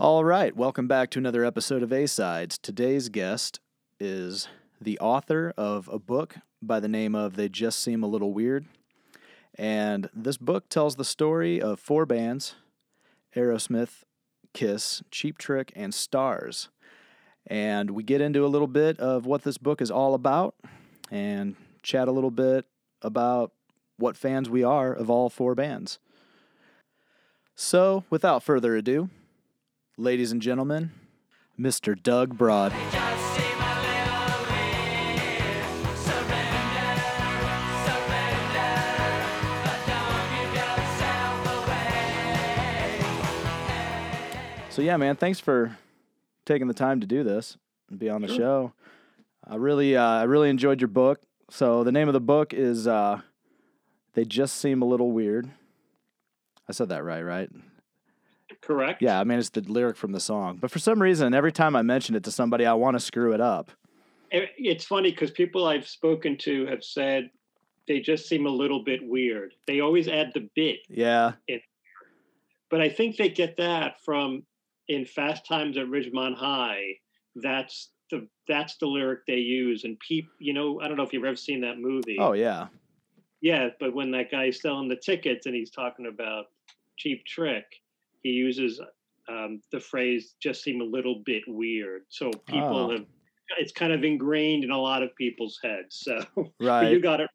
All right, welcome back to another episode of A Sides. Today's guest is the author of a book by the name of They Just Seem a Little Weird. And this book tells the story of four bands Aerosmith, Kiss, Cheap Trick, and Starz. And we get into a little bit of what this book is all about and chat a little bit about what fans we are of all four bands. So, without further ado, ladies and gentlemen, Mr. Doug Brod. So yeah, man, thanks for taking the time to do this and be on the show. I really, uh, I really enjoyed your book. So the name of the book is uh, "They Just Seem a Little Weird." I said that right, right? Correct. Yeah, I mean it's the lyric from the song. But for some reason, every time I mention it to somebody, I want to screw it up. It- It's funny because people I've spoken to have said they just seem a little bit weird. They always add the bit, Yeah, but I think they get that from in Fast Times at Ridgemont High. That's the that's the lyric they use, and people, you know, I don't know if you've ever seen that movie. Oh yeah, Yeah, but when that guy's selling the tickets and he's talking about cheap trick, he uses um, the phrase "just seem a little bit weird." So people Oh. have it's kind of ingrained in a lot of people's heads. So right. you got it.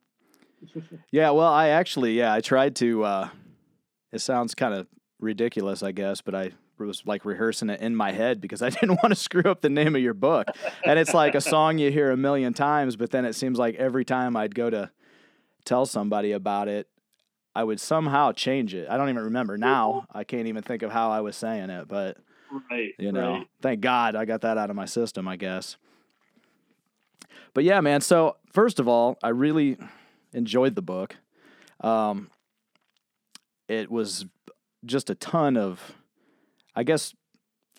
Yeah, well, I actually, yeah, I tried to. Uh, it sounds kind of ridiculous, I guess, but I was like rehearsing it in my head because I didn't want to screw up the name of your book. And it's like a song you hear a million times, but then it seems like every time I'd go to tell somebody about it, I would somehow change it. I don't even remember now. I can't even think of how I was saying it, but Right. you know right. thank god i got that out of my system i guess but yeah man so first of all i really enjoyed the book um, it was just a ton of i guess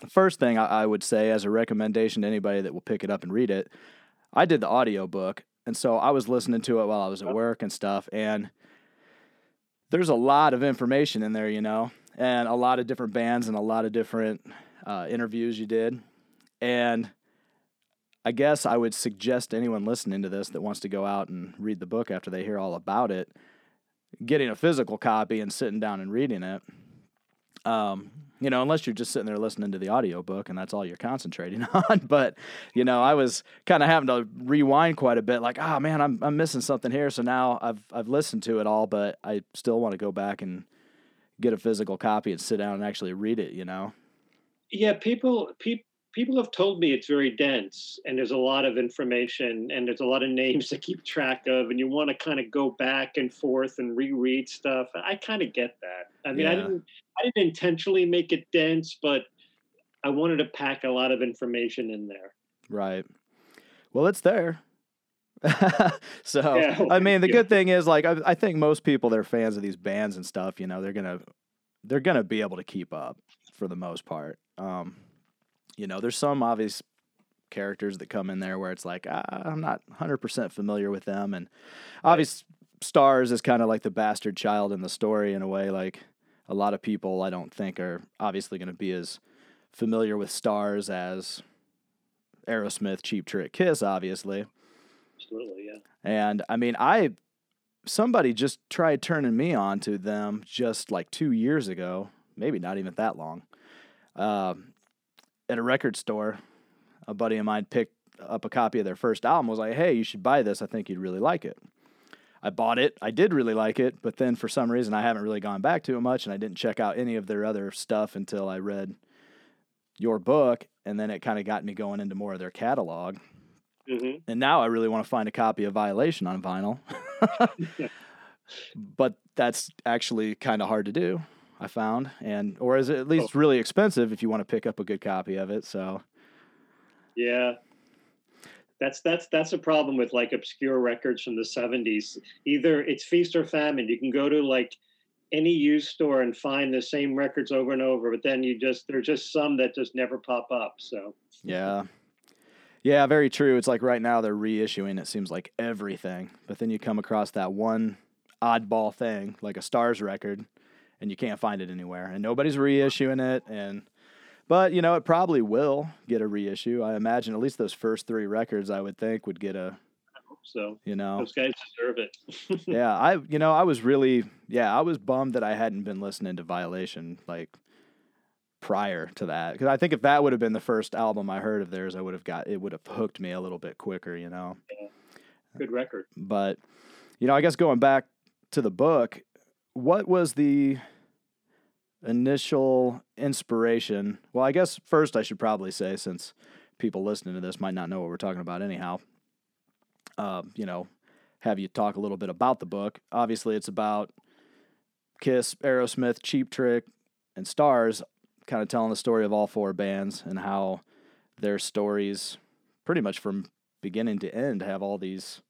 the first thing I, I would say as a recommendation to anybody that will pick it up and read it i did the audio book and so i was listening to it while i was at work and stuff and there's a lot of information in there you know and a lot of different bands and a lot of different uh, interviews you did. And I guess I would suggest anyone listening to this that wants to go out and read the book after they hear all about it, getting a physical copy and sitting down and reading it. Um, you know, unless you're just sitting there listening to the audiobook and that's all you're concentrating on. But, you know, I was kind of having to rewind quite a bit, like, oh man, I'm I'm missing something here. So now I've I've listened to it all, but I still want to go back and get a physical copy and sit down and actually read it, you know? Yeah, people pe- people have told me it's very dense and there's a lot of information and there's a lot of names to keep track of and you want to kind of go back and forth and reread stuff. I kind of get that. I mean, I didn't I didn't intentionally make it dense, but I wanted to pack a lot of information in there. Right. Well, it's there. so, Yeah, I mean, the good thing is, like, I, I think most people that are fans of these bands and stuff, you know, they're gonna they're gonna be able to keep up for the most part. Um, you know, there's some obvious characters that come in there where it's like ah, I'm not 100% familiar with them, and obvious Starz is kind of like the bastard child in the story in a way. Like a lot of people, I don't think are obviously going to be as familiar with Starz as Aerosmith, Cheap Trick, Kiss, obviously. Absolutely, yeah. And I mean, I somebody just tried turning me on to them just like two years ago, maybe not even that long. Um, at a record store, a buddy of mine picked up a copy of their first album. Was like, "Hey, you should buy this. I think you'd really like it." I bought it. I did really like it, but then for some reason I haven't really gone back to it much, and I didn't check out any of their other stuff until I read your book, and then it kind of got me going into more of their catalog hmm and now I really want to find a copy of Violation on vinyl. but that's actually kind of hard to do. I found, and or is it at least oh. really expensive if you want to pick up a good copy of it. So Yeah. That's that's that's a problem with like obscure records from the 70s. Either it's feast or famine. You can go to like any used store and find the same records over and over, but then you just there's just some that just never pop up. So yeah, yeah, very true. It's like right now they're reissuing. It seems like everything, but then you come across that one oddball thing like a Starz record, and you can't find it anywhere, and nobody's reissuing it. And But you know, it probably will get a reissue. I imagine at least those first three records, I would think, would get a. So you know, those guys deserve it. yeah, I you know I was really yeah I was bummed that I hadn't been listening to Violation like prior to that because I think if that would have been the first album I heard of theirs, I would have got it would have hooked me a little bit quicker. You know. Yeah. Good record. But you know, I guess going back to the book, what was the initial inspiration? Well, I guess first I should probably say, since people listening to this might not know what we're talking about anyhow, uh, you know, have you talk a little bit about the book. Obviously, it's about Kiss, Aerosmith, Cheap Trick, and Starz, kind of telling the story of all four bands and how their stories, pretty much from beginning to end, have all these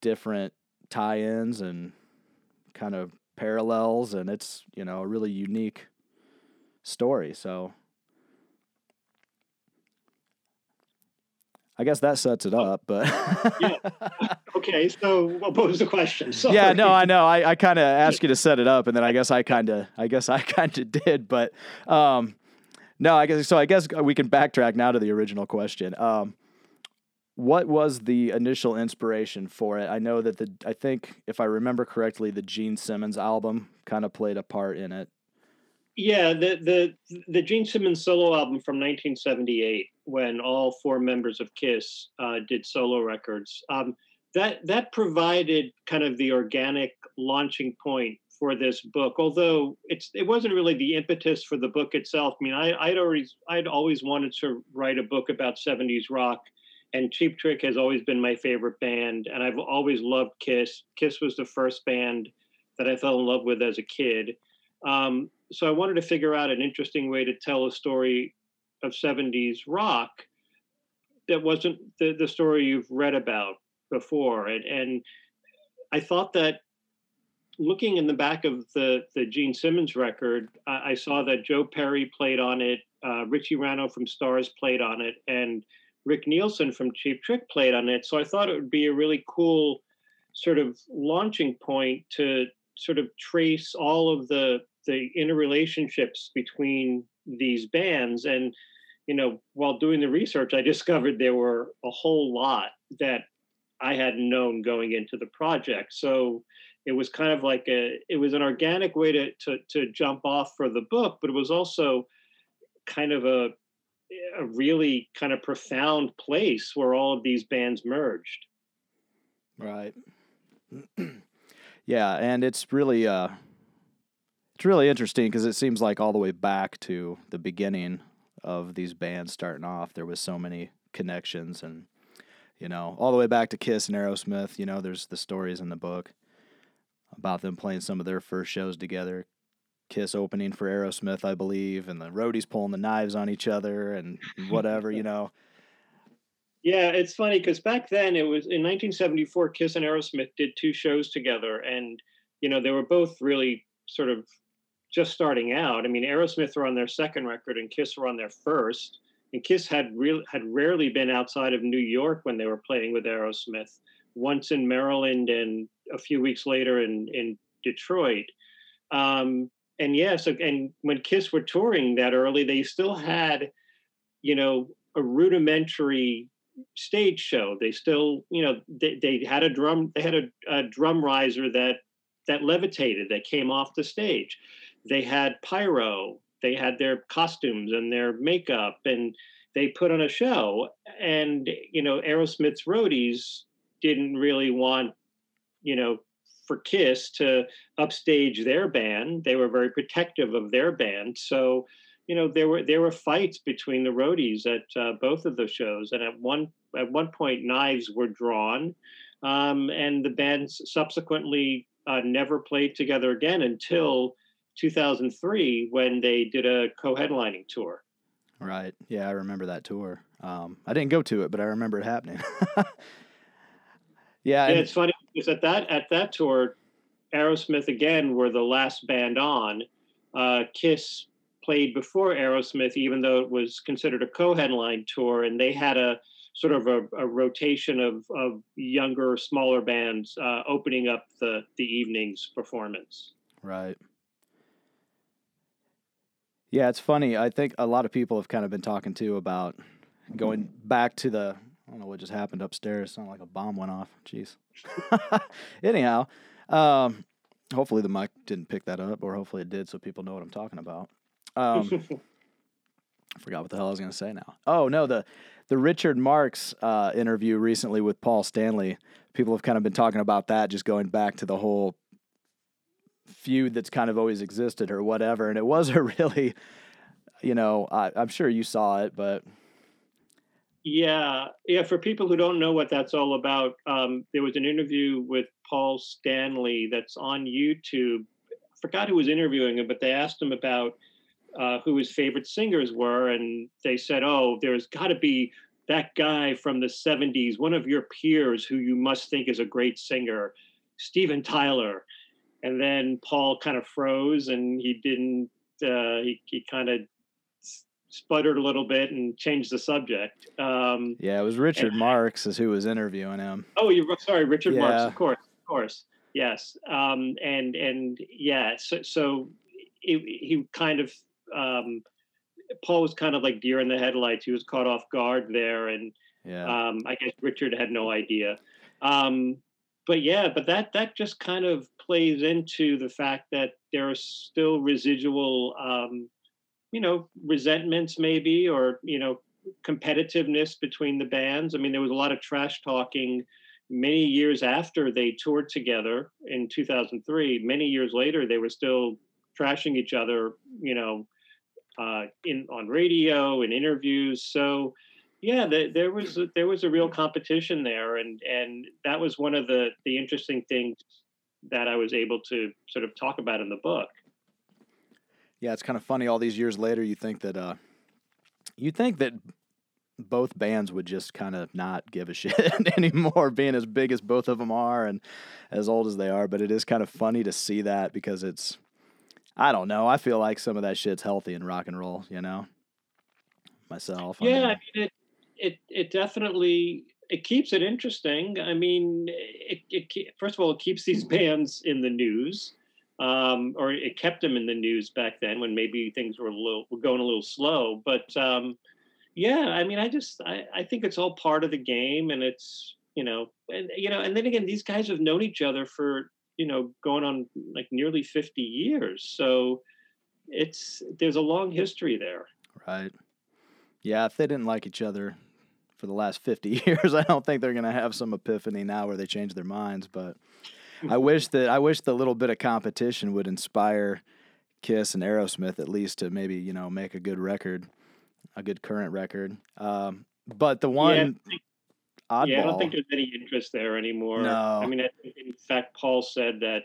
different tie-ins and kind of parallels and it's you know a really unique story so I guess that sets it up, but yeah. Okay, so what was the question? Sorry. Yeah, no, I know. I, I kind of asked you to set it up, and then I guess I kind of, I guess I kind of did, but um, no, I guess so. I guess we can backtrack now to the original question. Um, what was the initial inspiration for it? I know that the I think if I remember correctly, the Gene Simmons album kind of played a part in it. Yeah, the the the Gene Simmons solo album from 1978, when all four members of Kiss uh, did solo records. Um, that that provided kind of the organic launching point for this book. Although it's it wasn't really the impetus for the book itself. I mean, I, I'd always I'd always wanted to write a book about 70s rock and Cheap Trick has always been my favorite band, and I've always loved Kiss. Kiss was the first band that I fell in love with as a kid. Um, so I wanted to figure out an interesting way to tell a story of 70s rock that wasn't the, the story you've read about before. And, and I thought that looking in the back of the, the Gene Simmons record, I, I saw that Joe Perry played on it, uh, Richie Ranno from Starz played on it, and Rick Nielsen from Cheap Trick played on it. So I thought it would be a really cool sort of launching point to sort of trace all of the the interrelationships between these bands and you know while doing the research i discovered there were a whole lot that i hadn't known going into the project so it was kind of like a it was an organic way to to, to jump off for the book but it was also kind of a a really kind of profound place where all of these bands merged. Right. yeah, and it's really uh it's really interesting because it seems like all the way back to the beginning of these bands starting off, there was so many connections and you know, all the way back to Kiss and Aerosmith, you know, there's the stories in the book about them playing some of their first shows together. Kiss opening for Aerosmith, I believe, and the roadies pulling the knives on each other and whatever, you know. Yeah, it's funny because back then it was in 1974, Kiss and Aerosmith did two shows together, and you know they were both really sort of just starting out. I mean, Aerosmith were on their second record, and Kiss were on their first. And Kiss had real had rarely been outside of New York when they were playing with Aerosmith. Once in Maryland, and a few weeks later in in Detroit. Um, and yeah, so and when Kiss were touring that early, they still mm-hmm. had, you know, a rudimentary stage show. They still, you know, they, they had a drum, they had a, a drum riser that that levitated that came off the stage. They had pyro. They had their costumes and their makeup, and they put on a show. And you know, Aerosmith's roadies didn't really want, you know, for Kiss to upstage their band. They were very protective of their band. So, you know, there were there were fights between the roadies at uh, both of the shows, and at one at one point, knives were drawn, um, and the bands subsequently uh, never played together again until 2003 when they did a co-headlining tour. Right. Yeah, I remember that tour. Um, I didn't go to it, but I remember it happening. yeah, and, it's funny because at that at that tour, Aerosmith again were the last band on. Uh, Kiss played before Aerosmith, even though it was considered a co-headline tour, and they had a sort of a, a rotation of, of younger, smaller bands uh, opening up the the evening's performance. Right. Yeah, it's funny. I think a lot of people have kind of been talking too about going back to the. I don't know what just happened upstairs. Sounded like a bomb went off. Jeez. Anyhow, um, hopefully the mic didn't pick that up, or hopefully it did, so people know what I'm talking about. Um, I forgot what the hell I was going to say now. Oh no, the the Richard Marx uh, interview recently with Paul Stanley. People have kind of been talking about that, just going back to the whole feud that's kind of always existed or whatever. And it was a really, you know, I, I'm sure you saw it, but yeah, yeah. For people who don't know what that's all about, um, there was an interview with Paul Stanley that's on YouTube. I forgot who was interviewing him, but they asked him about uh, who his favorite singers were, and they said, "Oh, there's got to be that guy from the '70s, one of your peers who you must think is a great singer, Steven Tyler." And then Paul kind of froze, and he didn't. Uh, he he kind of sputtered a little bit and changed the subject. Um, yeah, it was Richard and, Marx is who was interviewing him. Oh, you're sorry, Richard yeah. Marx, of course, of course, yes. Um, and and yeah, so, so it, he kind of um, Paul was kind of like deer in the headlights. He was caught off guard there, and yeah. um, I guess Richard had no idea. Um, but yeah, but that that just kind of plays into the fact that there are still residual, um, you know, resentments maybe, or you know, competitiveness between the bands. I mean, there was a lot of trash talking many years after they toured together in 2003. Many years later, they were still trashing each other, you know, uh, in on radio and interviews. So yeah, the, there was a, there was a real competition there, and and that was one of the the interesting things that I was able to sort of talk about in the book. Yeah, it's kind of funny. All these years later, you think that uh, you think that both bands would just kind of not give a shit anymore, being as big as both of them are and as old as they are. But it is kind of funny to see that because it's I don't know. I feel like some of that shit's healthy in rock and roll, you know. Myself. Yeah, I mean, I mean it, it it definitely it keeps it interesting. I mean, it, it first of all, it keeps these bands in the news, um, or it kept them in the news back then when maybe things were a little were going a little slow. But um, yeah, I mean, I just I, I think it's all part of the game, and it's you know, and you know, and then again, these guys have known each other for you know going on like nearly 50 years so it's there's a long history there right yeah if they didn't like each other for the last 50 years i don't think they're going to have some epiphany now where they change their minds but i wish that i wish the little bit of competition would inspire kiss and aerosmith at least to maybe you know make a good record a good current record um, but the one yeah, oddball. Yeah, I don't think there's any interest there anymore. No. I mean, in fact, Paul said that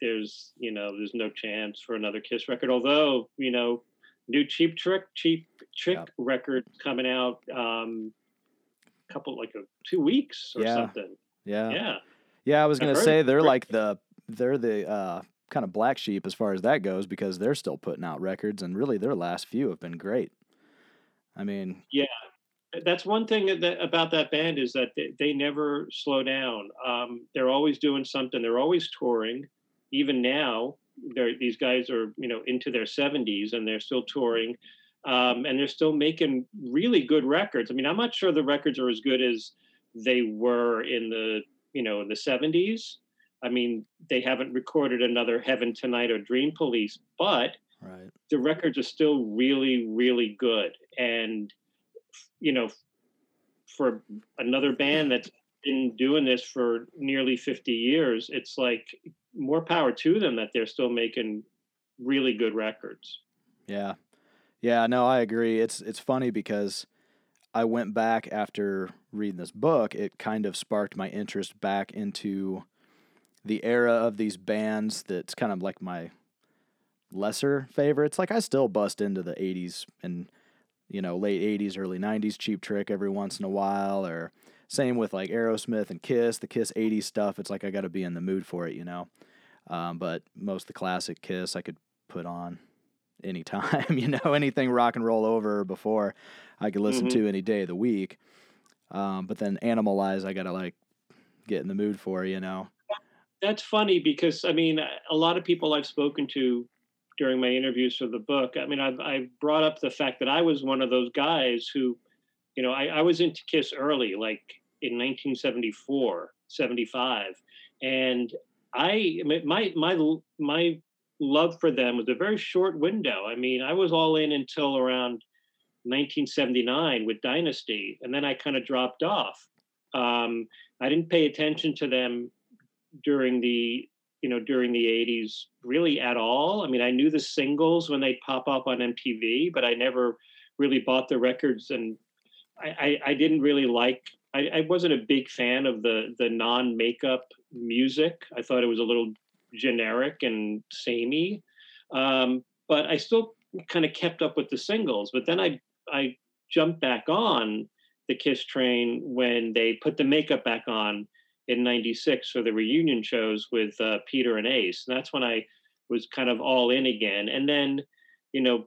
there's, you know, there's no chance for another Kiss record. Although, you know, new Cheap Trick, Cheap Trick yep. record coming out, um, a couple like a, two weeks or yeah. something. Yeah. Yeah. Yeah, I was gonna say they're like the they're the uh, kind of black sheep as far as that goes because they're still putting out records and really their last few have been great. I mean, yeah, that's one thing that, about that band is that they, they never slow down. Um, they're always doing something. They're always touring. Even now, these guys are you know into their 70s and they're still touring, um, and they're still making really good records. I mean, I'm not sure the records are as good as they were in the you know in the 70s. I mean, they haven't recorded another Heaven Tonight or Dream Police, but right. the records are still really, really good. And you know, for another band that's been doing this for nearly 50 years, it's like more power to them that they're still making really good records. Yeah. Yeah, no, I agree. It's it's funny because I went back after reading this book, it kind of sparked my interest back into the era of these bands that's kind of like my lesser favorites. Like I still bust into the 80s and you know, late 80s, early 90s cheap trick every once in a while, or same with like Aerosmith and Kiss, the Kiss 80s stuff. It's like I got to be in the mood for it, you know. Um, but most of the classic Kiss I could put on anytime, you know, anything rock and roll over before I could listen mm-hmm. to any day of the week. Um, but then Animalize, I got to like get in the mood for, you know. That's funny because I mean, a lot of people I've spoken to during my interviews for the book. I mean, I've I've brought up the fact that I was one of those guys who, you know, I, I was into Kiss early, like in 1974, 75, and I my my my love for them was a very short window. I mean, I was all in until around 1979 with Dynasty, and then I kind of dropped off. Um, I didn't pay attention to them during the you know during the 80s really at all. I mean, I knew the singles when they'd pop up on MTV, but I never really bought the records, and I, I, I didn't really like. I, I wasn't a big fan of the the non makeup music. I thought it was a little generic and samey. Um, but I still kind of kept up with the singles. But then I I jumped back on the Kiss train when they put the makeup back on in '96 for the reunion shows with uh, Peter and Ace. And that's when I was kind of all in again. And then, you know,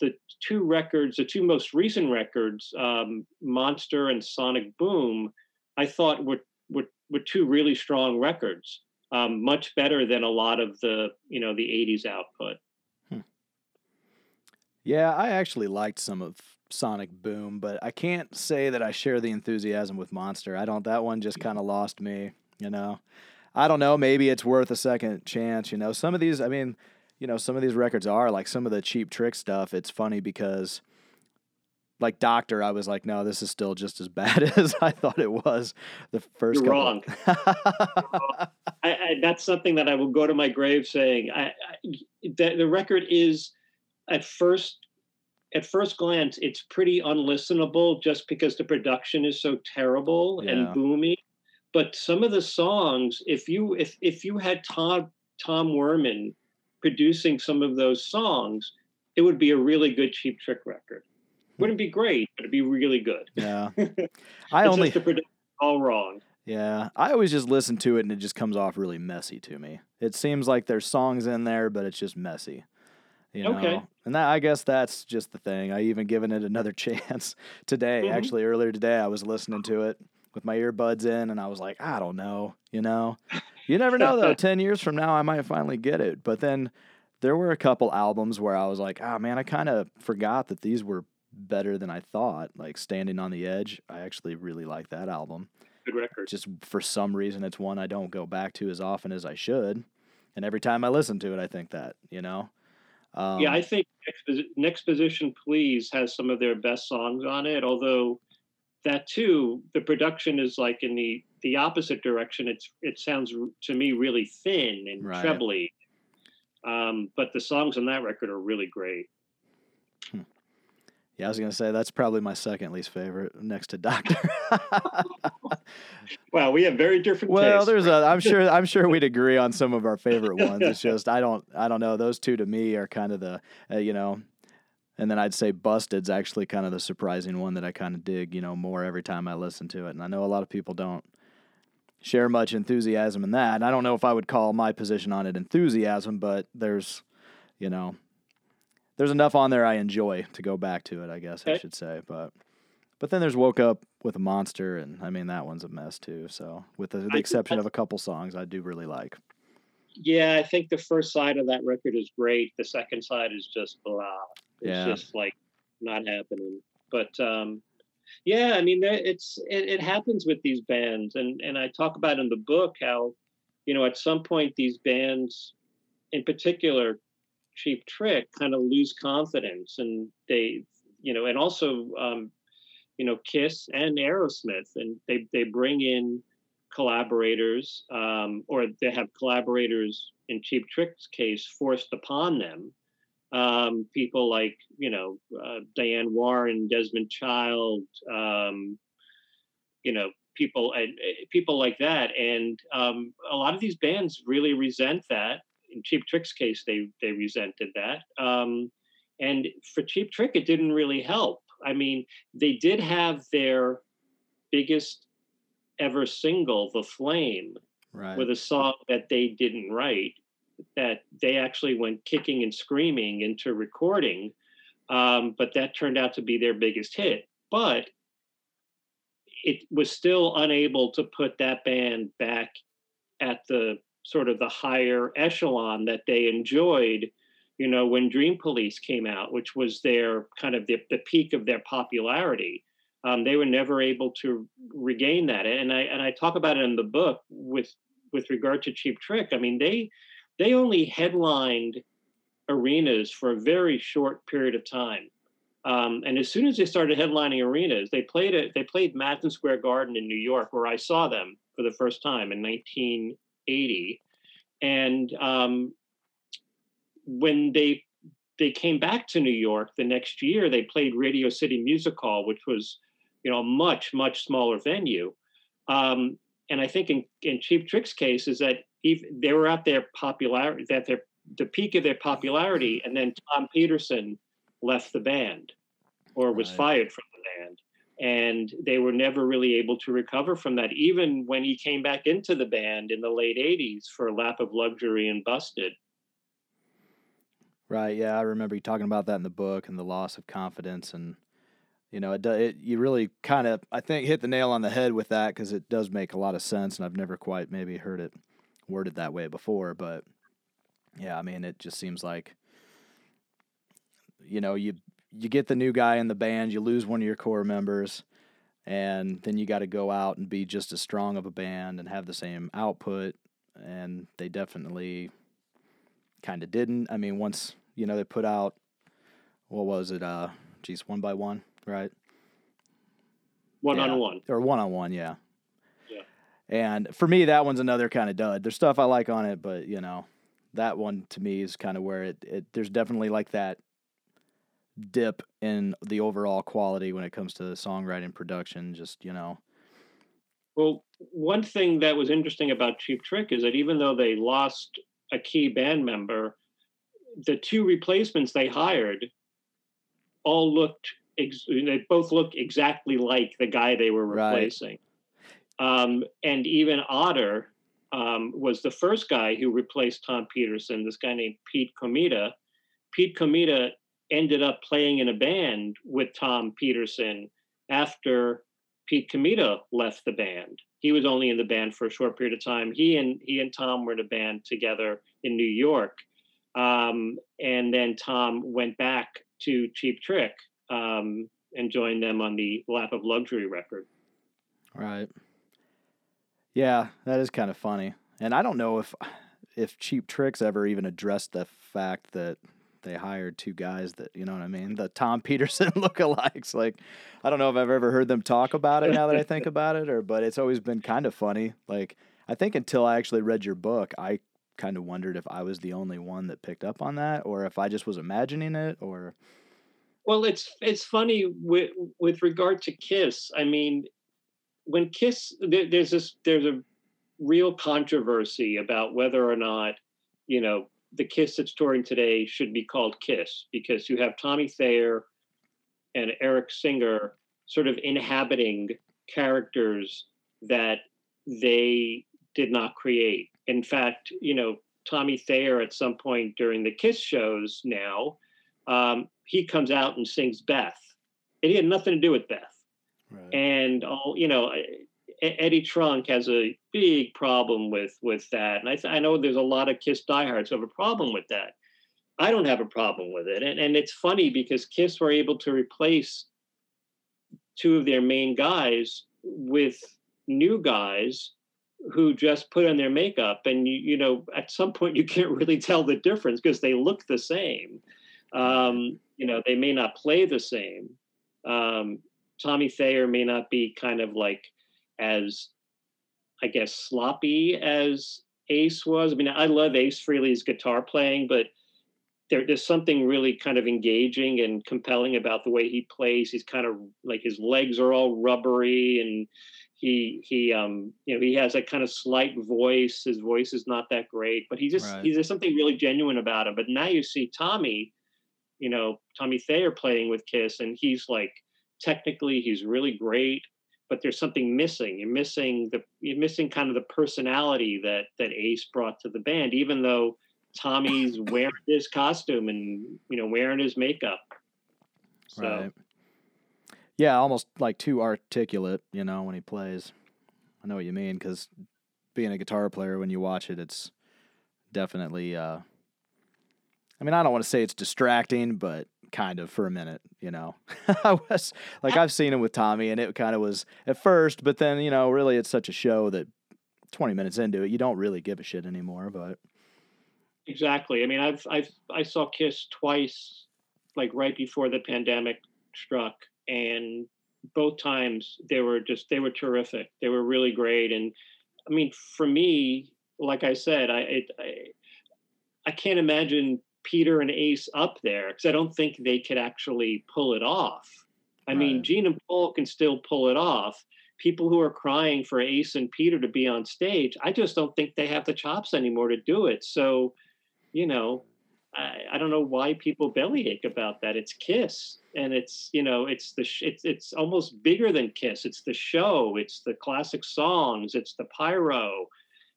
the two records, the two most recent records, um, Monster and Sonic Boom, I thought were were, were two really strong records um, much better than a lot of the you know the 80s output hmm. yeah i actually liked some of sonic boom but i can't say that i share the enthusiasm with monster. I don't that one just kind of lost me you know? I don't know maybe it's worth a second chance you know? Some of these i mean you know some of these records are like some of the cheap trick stuff. It's funny because like Doctor, I was like, no, this is still just as bad as I thought it was the 1st You're wrong. I, I, that's something that I will go to my grave saying. I, the, the record is at first at first glance it's pretty unlistenable just because the production is so terrible yeah. and boomy. But some of the songs, if you if if you had Tom Tom Werman producing some of those songs, it would be a really good Cheap Trick record hmm. wouldn't be great, but it'd be really good. Yeah, I only all wrong. Yeah, I always just listen to it and it just comes off really messy to me. It seems like there's songs in there, but it's just messy. You know? Okay. And that I guess that's just the thing. I even given it another chance today. Mm-hmm. Actually, earlier today, I was listening to it with my earbuds in, and I was like, I don't know. You know, you never know though. Ten years from now, I might finally get it. But then there were a couple albums where I was like, oh man, I kind of forgot that these were better than I thought. Like Standing on the Edge, I actually really like that album. Good record. Just for some reason, it's one I don't go back to as often as I should. And every time I listen to it, I think that, you know? Um, yeah, I think next, Position Please has some of their best songs on it, although that too, the production is like in the the opposite direction. It's it sounds to me really thin and right. trebly, um, but the songs on that record are really great. Hmm. Yeah, I was gonna say that's probably my second least favorite, next to Doctor. well, we have very different. Well, tastes. there's a. I'm sure. I'm sure we'd agree on some of our favorite ones. It's just I don't. I don't know. Those two to me are kind of the. Uh, you know, and then I'd say Busted's actually kind of the surprising one that I kind of dig. You know, more every time I listen to it, and I know a lot of people don't share much enthusiasm in that. And I don't know if I would call my position on it enthusiasm, but there's, you know, there's enough on there I enjoy to go back to it. I guess okay. I should say, but but then there's woke up with a monster, and I mean that one's a mess too. So with the, the exception of a couple songs, I do really like. Yeah, I think the first side of that record is great. The second side is just blah. It's yeah. just like not happening. But um, yeah, I mean, it's it, it happens with these bands, and and I talk about in the book how, you know, at some point these bands, in particular, cheap trick kind of lose confidence and they you know and also um, you know kiss and aerosmith and they they bring in collaborators um, or they have collaborators in cheap trick's case forced upon them. Um, people like you know uh, diane warren desmond child um, you know people and uh, people like that. And um, a lot of these bands really resent that in Cheap Trick's case, they they resented that. Um, and for Cheap Trick, it didn't really help. I mean, they did have their biggest ever single, "The Flame," right. with a song that they didn't write, that they actually went kicking and screaming into recording. Um, but that turned out to be their biggest hit. But it was still unable to put that band back at the sort of the higher echelon that they enjoyed, you know, when Dream Police came out, which was their kind of the, the peak of their popularity, um, they were never able to regain that. And I and I talk about it in the book with with regard to Cheap Trick. I mean, they they only headlined arenas for a very short period of time. Um, and as soon as they started headlining arenas, they played it. They played Madison Square Garden in New York, where I saw them for the first time in 1980. And um, when they they came back to New York the next year, they played Radio City Music Hall, which was, you know, a much much smaller venue. Um, and I think in, in Cheap Trick's case is that even, they were at their popularity, that their the peak of their popularity, and then Tom Petersson left the band or was right. fired from the band. And they were never really able to recover from that, even when he came back into the band in the late 80s for a Lap of Luxury and Busted. Right. Yeah, I remember you talking about that in the book and the loss of confidence, and you know, it, it you really kind of I think hit the nail on the head with that because it does make a lot of sense, and I've never quite maybe heard it worded that way before, but yeah, I mean, it just seems like you know you you get the new guy in the band, you lose one of your core members, and then you got to go out and be just as strong of a band and have the same output, and they definitely kind of didn't. I mean, once you know, they put out what was it? Uh, geez, one by one, right? One yeah. on one or one on one, yeah. Yeah. And for me, that one's another kind of dud. There's stuff I like on it, but you know, that one to me is kind of where it, it there's definitely like that dip in the overall quality when it comes to the songwriting production. Just you know. Well, one thing that was interesting about Cheap Trick is that even though they lost a key band member, the two replacements they hired all looked ex- they both looked exactly like the guy they were replacing. Right. Um, and even otter um, was the first guy who replaced Tom Petersson this guy named Pete Comita. Pete Comita ended up playing in a band with Tom Petersson after Pete Comita left the band. He was only in the band for a short period of time. He and he and Tom were in a band together in New York, um, and then Tom went back to Cheap Trick um, and joined them on the Lap of Luxury record. Right. Yeah, that is kind of funny, and I don't know if if Cheap Tricks ever even addressed the fact that they hired two guys that you know what I mean, the Tom Petersson lookalikes. Like, I don't know if I've ever heard them talk about it now that I think about it, or but it's always been kind of funny. Like, I think until I actually read your book, I kind of wondered if I was the only one that picked up on that, or if I just was imagining it, or. Well, it's it's funny with with regard to Kiss. I mean, when Kiss, there, there's this there's a real controversy about whether or not you know the Kiss that's touring today should be called Kiss because you have Tommy Thayer and Eric Singer sort of inhabiting characters that they did not create. In fact, you know, Tommy Thayer at some point during the Kiss shows now, um, he comes out and sings Beth. And he had nothing to do with Beth. Right. And all you know, Eddie Trunk has a big problem with with that, and I, I know there's a lot of Kiss diehards who have a problem with that. I don't have a problem with it, and and it's funny because Kiss were able to replace two of their main guys with new guys who just put on their makeup, and you you know at some point you can't really tell the difference because they look the same. Um, you know they may not play the same. Um, Tommy Thayer may not be kind of like as I guess sloppy as Ace was. I mean, I love Ace Frehley's guitar playing, but there, there's something really kind of engaging and compelling about the way he plays. He's kind of like his legs are all rubbery and he he um you know he has a kind of slight voice. His voice is not that great, but he just right. he's there's something really genuine about him. But now you see Tommy, you know, Tommy Thayer playing with Kiss, and he's like technically he's really great but there's something missing. You're missing the you're missing kind of the personality that that Ace brought to the band, even though Tommy's wearing his costume and you know wearing his makeup. So. Right. Yeah, almost like too articulate, you know, when he plays. I know what you mean because being a guitar player, when you watch it, it's definitely uh, I mean, I don't want to say it's distracting, but kind of for a minute, you know. I was like I've seen it with Tommy and it kind of was at first, but then, you know, really it's such a show that 20 minutes into it, you don't really give a shit anymore, but Exactly. I mean, I've I've I saw Kiss twice like right before the pandemic struck and both times they were just they were terrific. They were really great and I mean, for me, like I said, I it, I, I can't imagine Peter and Ace up there because I don't think they could actually pull it off. I right. mean, Gene and Paul can still pull it off. People who are crying for Ace and Peter to be on stage, I just don't think they have the chops anymore to do it. So, you know, I, I don't know why people bellyache about that. It's Kiss, and it's you know, it's the sh- it's it's almost bigger than Kiss. It's the show. It's the classic songs. It's the pyro.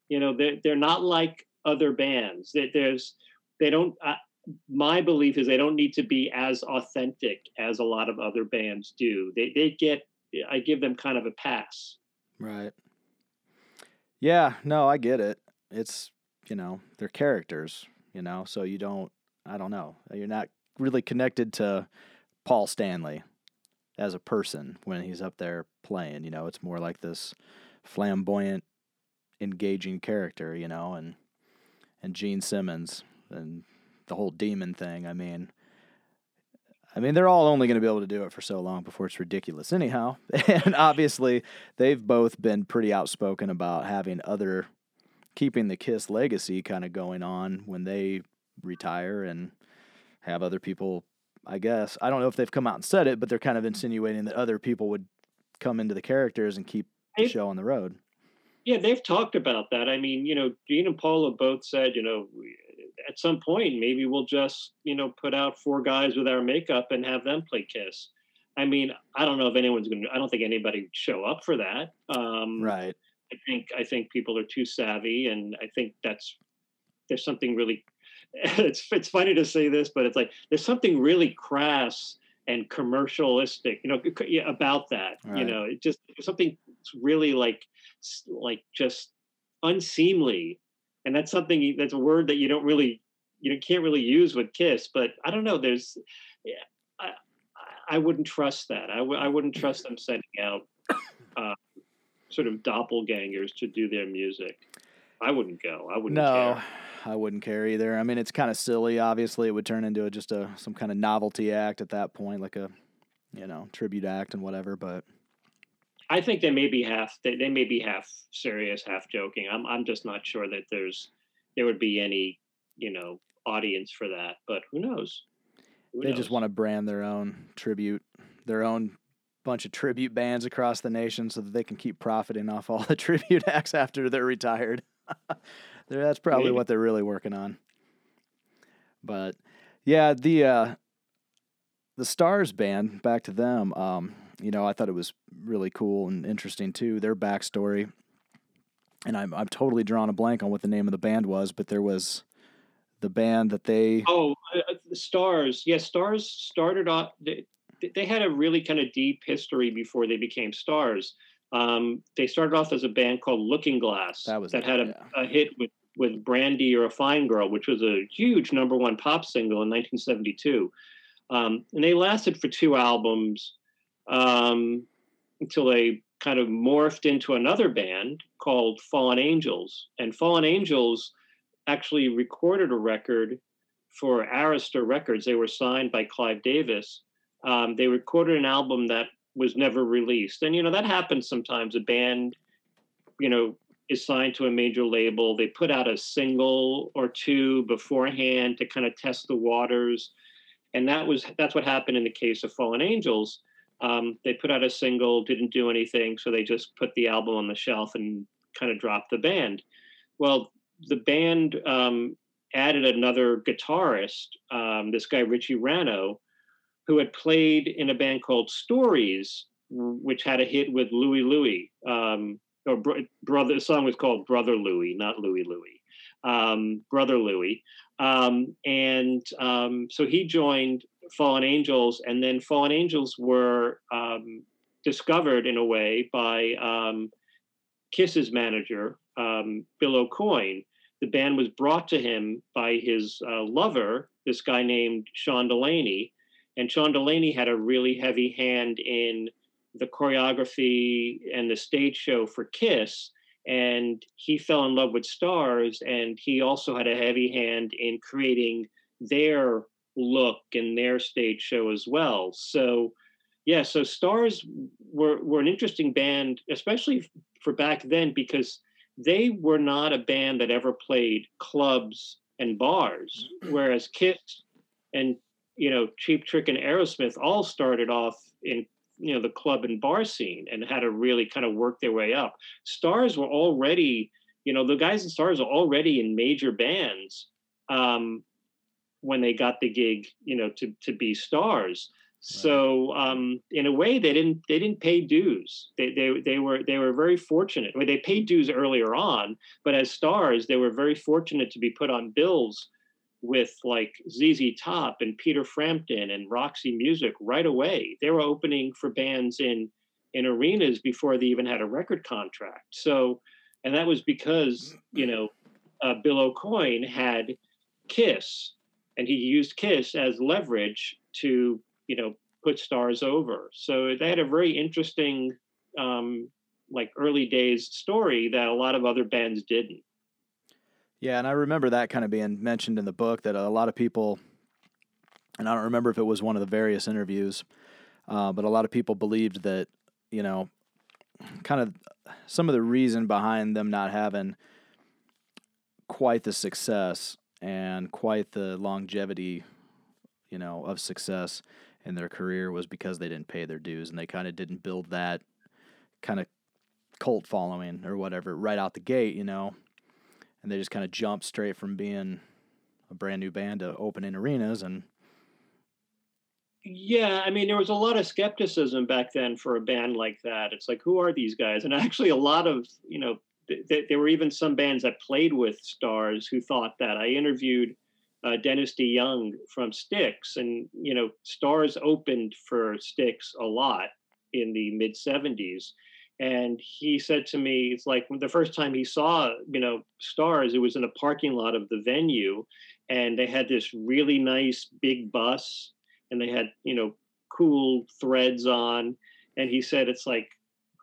You know, they're they're not like other bands. That there's they don't. Uh, my belief is they don't need to be as authentic as a lot of other bands do. They they get. I give them kind of a pass. Right. Yeah. No, I get it. It's you know they're characters. You know, so you don't. I don't know. You're not really connected to Paul Stanley as a person when he's up there playing. You know, it's more like this flamboyant, engaging character. You know, and and Gene Simmons and the whole demon thing. I mean, I mean, they're all only going to be able to do it for so long before it's ridiculous, anyhow. and obviously, they've both been pretty outspoken about having other, keeping the Kiss legacy kind of going on when they retire and have other people. I guess I don't know if they've come out and said it, but they're kind of insinuating that other people would come into the characters and keep the show on the road. Yeah, they've talked about that. I mean, you know, Gene and Paul have both said, you know, at some point maybe we'll just you know put out four guys with our makeup and have them play Kiss. I mean, I don't know if anyone's going to. I don't think anybody would show up for that. Um, right. I think I think people are too savvy, and I think that's there's something really. It's it's funny to say this, but it's like there's something really crass and commercialistic, you know, about that. Right. You know, it just something really like like just unseemly and that's something that's a word that you don't really you can't really use with kiss but i don't know there's i i wouldn't trust that I w- I wouldn't trust them sending out uh, sort of doppelgangers to do their music i wouldn't go i wouldn't no care. I wouldn't care either. I mean, it's kind of silly. Obviously, it would turn into a, just a some kind of novelty act at that point, like a you know tribute act and whatever. But I think they may be half they, they may be half serious, half joking. I'm I'm just not sure that there's there would be any, you know, audience for that, but who knows? Who they knows? just want to brand their own tribute, their own bunch of tribute bands across the nation so that they can keep profiting off all the tribute acts after they're retired. That's probably Maybe. what they're really working on. But yeah, the uh the Starz band, back to them, um, you know, I thought it was really cool and interesting too. Their backstory, and I'm I'm totally drawn a blank on what the name of the band was, but there was the band that they oh uh, uh Starz. Yes, yeah, Starz started off. They, they had a really kind of deep history before they became Starz. Um, they started off as a band called Looking Glass that, that had a, yeah. a hit with with Brandy or a Fine Girl, which was a huge number one pop single in 1972. Um, and they lasted for two albums um, until they kind of morphed into another band called Fallen Angels. And Fallen Angels actually recorded a record for Arista Records. They were signed by Clive Davis. Um, they recorded an album that was never released. And, you know, that happens sometimes. A band, you know, is signed to a major label. They put out a single or two beforehand to kind of test the waters. And that was that's what happened in the case of Fallen Angels. Um, they put out a single, didn't do anything, so they just put the album on the shelf and kind of dropped the band. Well, the band um, added another guitarist, um, this guy Richie Ranno, who had played in a band called Stories, which had a hit with Louie Louie. Um, or br- brother, the song was called Brother Louie, not Louie Louie. Um, Brother Louie. Um, and so he joined Fallen Angels, and then Fallen Angels were um, discovered in a way by um, Kiss's manager, um, Bill Aucoin. the band was brought to him by his uh, lover, this guy named Sean Delaney. And Sean Delaney had a really heavy hand in the choreography and the stage show for Kiss. And he fell in love with Starz, and he also had a heavy hand in creating their look in their stage show as well. So, yeah, so Starz were, were an interesting band, especially for back then, because they were not a band that ever played clubs and bars, whereas Kiss and you know Cheap Trick and Aerosmith all started off in you know the club and bar scene and had to really kind of work their way up. Starz were already you know the guys in Starz are already in major bands um, when they got the gig you know to to be Starz. So um, in a way, they didn't they didn't pay dues. They, they they were they were very fortunate. I mean, they paid dues earlier on, but as Starz, they were very fortunate to be put on bills with like ZZ Top and Peter Frampton and Roxy Music right away. They were opening for bands in in arenas before they even had a record contract. So, and that was because you know uh, Bill Aucoin had Kiss, and he used Kiss as leverage to you know put Starz over. So they had a very interesting um, like early days story that a lot of other bands didn't. Yeah, and I remember that kind of being mentioned in the book that a lot of people, and I don't remember if it was one of the various interviews, uh, but a lot of people believed that you know, kind of some of the reason behind them not having quite the success and quite the longevity, you know, of success in their career was because they didn't pay their dues and they kind of didn't build that kind of cult following or whatever right out the gate, you know. And they just kind of jumped straight from being a brand new band to opening arenas and yeah, I mean, there was a lot of skepticism back then for a band like that. It's like, who are these guys? And actually, a lot of, you know, th- th- there were even some bands that played with Starz who thought that. I interviewed uh, Dennis DeYoung from Styx, and you know, Starz opened for Styx a lot in the mid '70s, and he said to me, "It's like the first time he saw, you know, Starz, it was in a parking lot of the venue, and they had this really nice big bus, and they had, you know, cool threads on, and he said, it's like."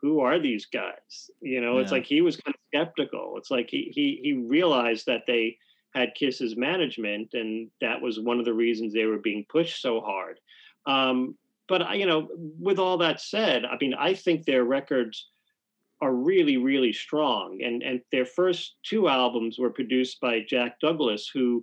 Who are these guys? You know, yeah. it's like he was kind of skeptical. It's like he he he realized that they had Kiss's management, and that was one of the reasons they were being pushed so hard. Um, but you know, with all that said, I mean, I think their records are really, really strong, and and their first two albums were produced by Jack Douglas, who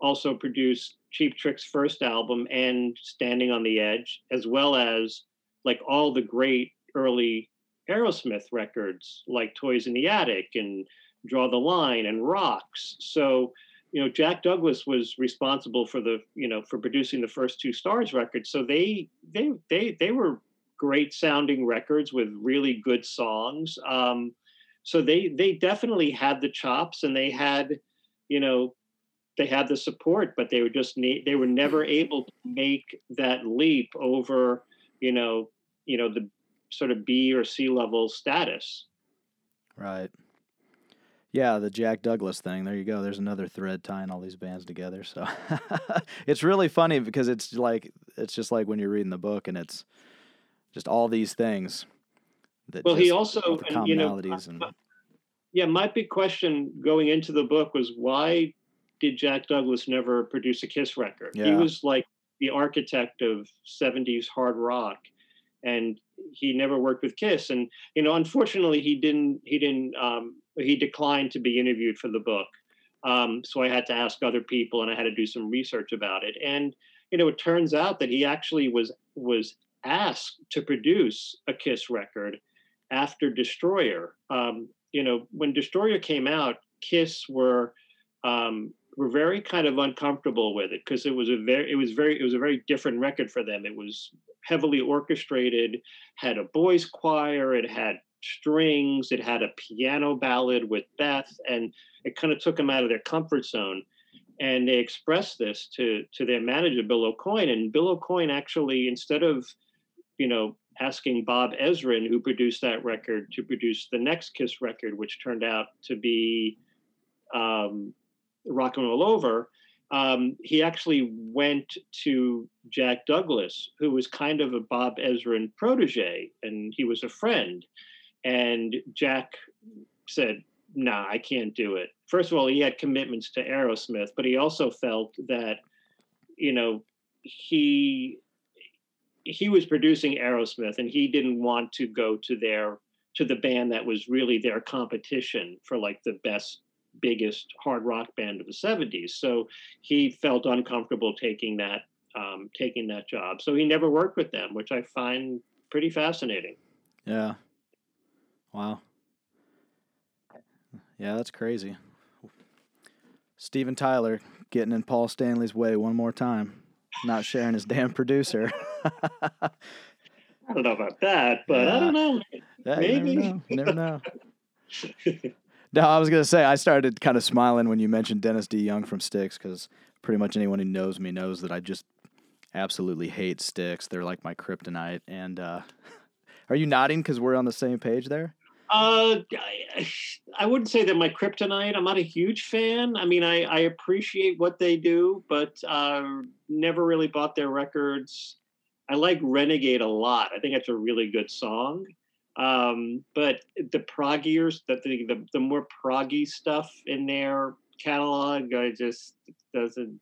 also produced Cheap Trick's first album and Standing on the Edge, as well as like all the great early Aerosmith records, like Toys in the Attic and draw the line and rocks. So, you know, Jack Douglas was responsible for the, you know, for producing the first two Starz records. So they they they they were great sounding records with really good songs. Um, so they they definitely had the chops and they had, you know, they had the support, but they were just need they were never able to make that leap over, you know, you know the sort of B or C level status. Right. Yeah, the Jack Douglas thing. There you go. There's another thread tying all these bands together. So it's really funny because it's like it's just like when you're reading the book and it's just all these things. That well, he also commonalities you know, and yeah. My big question going into the book was why did Jack Douglas never produce a Kiss record? Yeah. He was like the architect of 70s hard rock and he never worked with Kiss. And you know, unfortunately, he didn't. He didn't. Um, he declined to be interviewed for the book. Um, so I had to ask other people, and I had to do some research about it. And you know, it turns out that he actually was was asked to produce a Kiss record after Destroyer. Um, you know, when Destroyer came out, Kiss were um, were very kind of uncomfortable with it because it was a very it was very it was a very different record for them. It was heavily orchestrated, had a boys choir, it had strings, it had a piano ballad with Beth, and it kind of took them out of their comfort zone. And they expressed this to to their manager Bill Aucoin, and Bill Aucoin actually instead of you know asking Bob Ezrin, who produced that record, to produce the next Kiss record, which turned out to be um, Rock and Roll Over, um, he actually went to Jack Douglas, who was kind of a Bob Ezrin protege, and he was a friend. And Jack said, "Nah, I can't do it." First of all, he had commitments to Aerosmith, but he also felt that, you know, he he was producing Aerosmith, and he didn't want to go to their to the band that was really their competition for like the best biggest hard rock band of the 70s so he felt uncomfortable taking that um, taking that job so he never worked with them which i find pretty fascinating Yeah. Wow. Yeah, that's crazy. Steven Tyler getting in Paul Stanley's way one more time, not sharing his damn producer. i don't know about that but Yeah. i don't know Yeah, you Maybe. never know. You never know. No, I was gonna say I started kind of smiling when you mentioned Dennis DeYoung from Styx because pretty much anyone who knows me knows that I just absolutely hate Styx. They're like my kryptonite. And uh, are you nodding because we're on the same page there? Uh, I, I wouldn't say they're my kryptonite. I'm not a huge fan. I mean, I, I appreciate what they do, but uh, never really bought their records. I like Renegade a lot. I think that's a really good song. Um, but the proggiers, the, the the the more proggy stuff in their catalog, I just doesn't.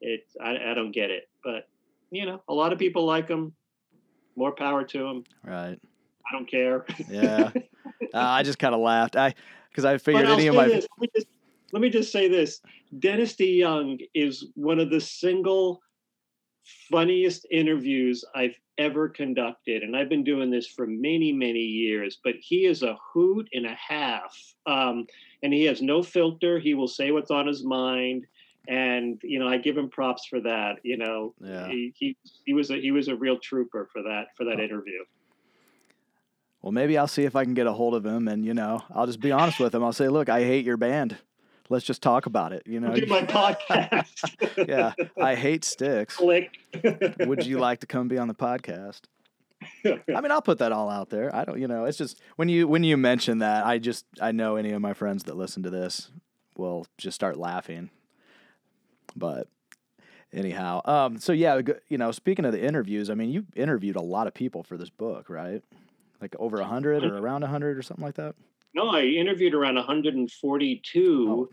It I, I don't get it. But you know, a lot of people like them. More power to them. Right. I don't care. Yeah. uh, I just kind of laughed. I because I figured any of my this. Let, me just, let me just say this: Dennis DeYoung is one of the single funniest interviews I've ever conducted, and I've been doing this for many, many years. But he is a hoot and a half, um, and he has no filter. He will say what's on his mind, and you know I give him props for that. You know, Yeah. he, he he was a he was a real trooper for that for that Oh. interview. well, maybe I'll see if I can get a hold of him, and you know, I'll just be honest with him. I'll say, look, I hate your band. Let's just talk about it. You know, Do my podcast. yeah, I hate Styx. Click. Would you like to come be on the podcast? I mean, I'll put that all out there. I don't, you know, it's just when you when you mention that, I just I know any of my friends that listen to this will just start laughing. But anyhow, um, so yeah, you know, speaking of the interviews, I mean, you interviewed a lot of people for this book, right? Like over a hundred or around a hundred or something like that. No, I interviewed around 142,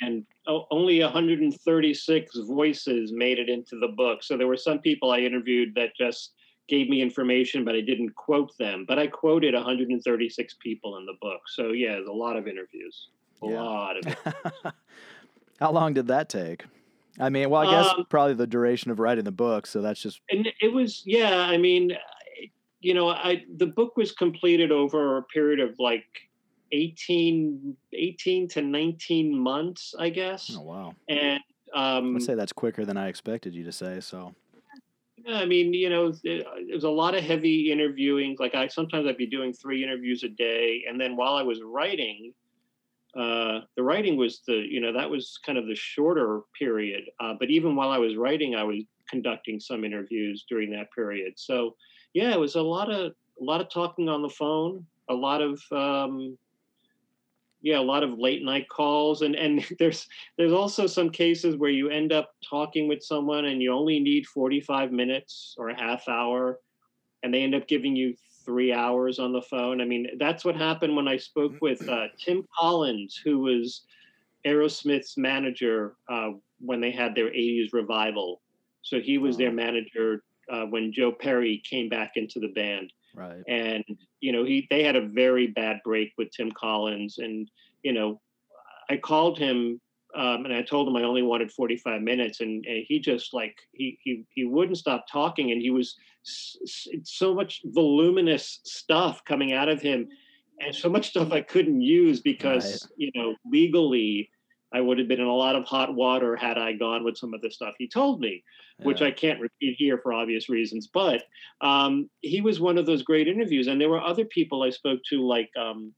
and only 136 voices made it into the book. So there were some people I interviewed that just gave me information, but I didn't quote them. But I quoted 136 people in the book. So yeah, there's a lot of interviews. A Yeah. lot of. How long did that take? I mean, well, I guess Um, probably the duration of writing the book. So that's just and it was yeah i mean you know i the book was completed over a period of like 18 18 to 19 months i guess oh wow. and um I'd say that's quicker than I expected you to say. So i mean you know there there was a lot of heavy interviewing like i sometimes i'd be doing three interviews a day and then while i was writing uh, the writing was the you know that was kind of the shorter period uh, but even while i was writing i was conducting some interviews during that period so yeah it was a lot of a lot of talking on the phone a lot of um, yeah a lot of late night calls and and there's there's also some cases where you end up talking with someone and you only need 45 minutes or a half hour and they end up giving you three hours on the phone. I mean that's what happened when i spoke with uh, tim collins who was aerosmith's manager uh, when they had their 80s revival. So he was their manager uh, when joe perry came back into the band right. and you know he they had a very bad break with Tim Collins, and you know I called him um, and I told him I only wanted 45 minutes, and, and he just like he he he wouldn't stop talking, and he was s- s- so much voluminous stuff coming out of him, and so much stuff I couldn't use because you know legally. I would have been in a lot of hot water had I gone with some of the stuff he told me which I can't repeat here for obvious reasons. But um, he was one of those great interviews, and there were other people I spoke to, like um,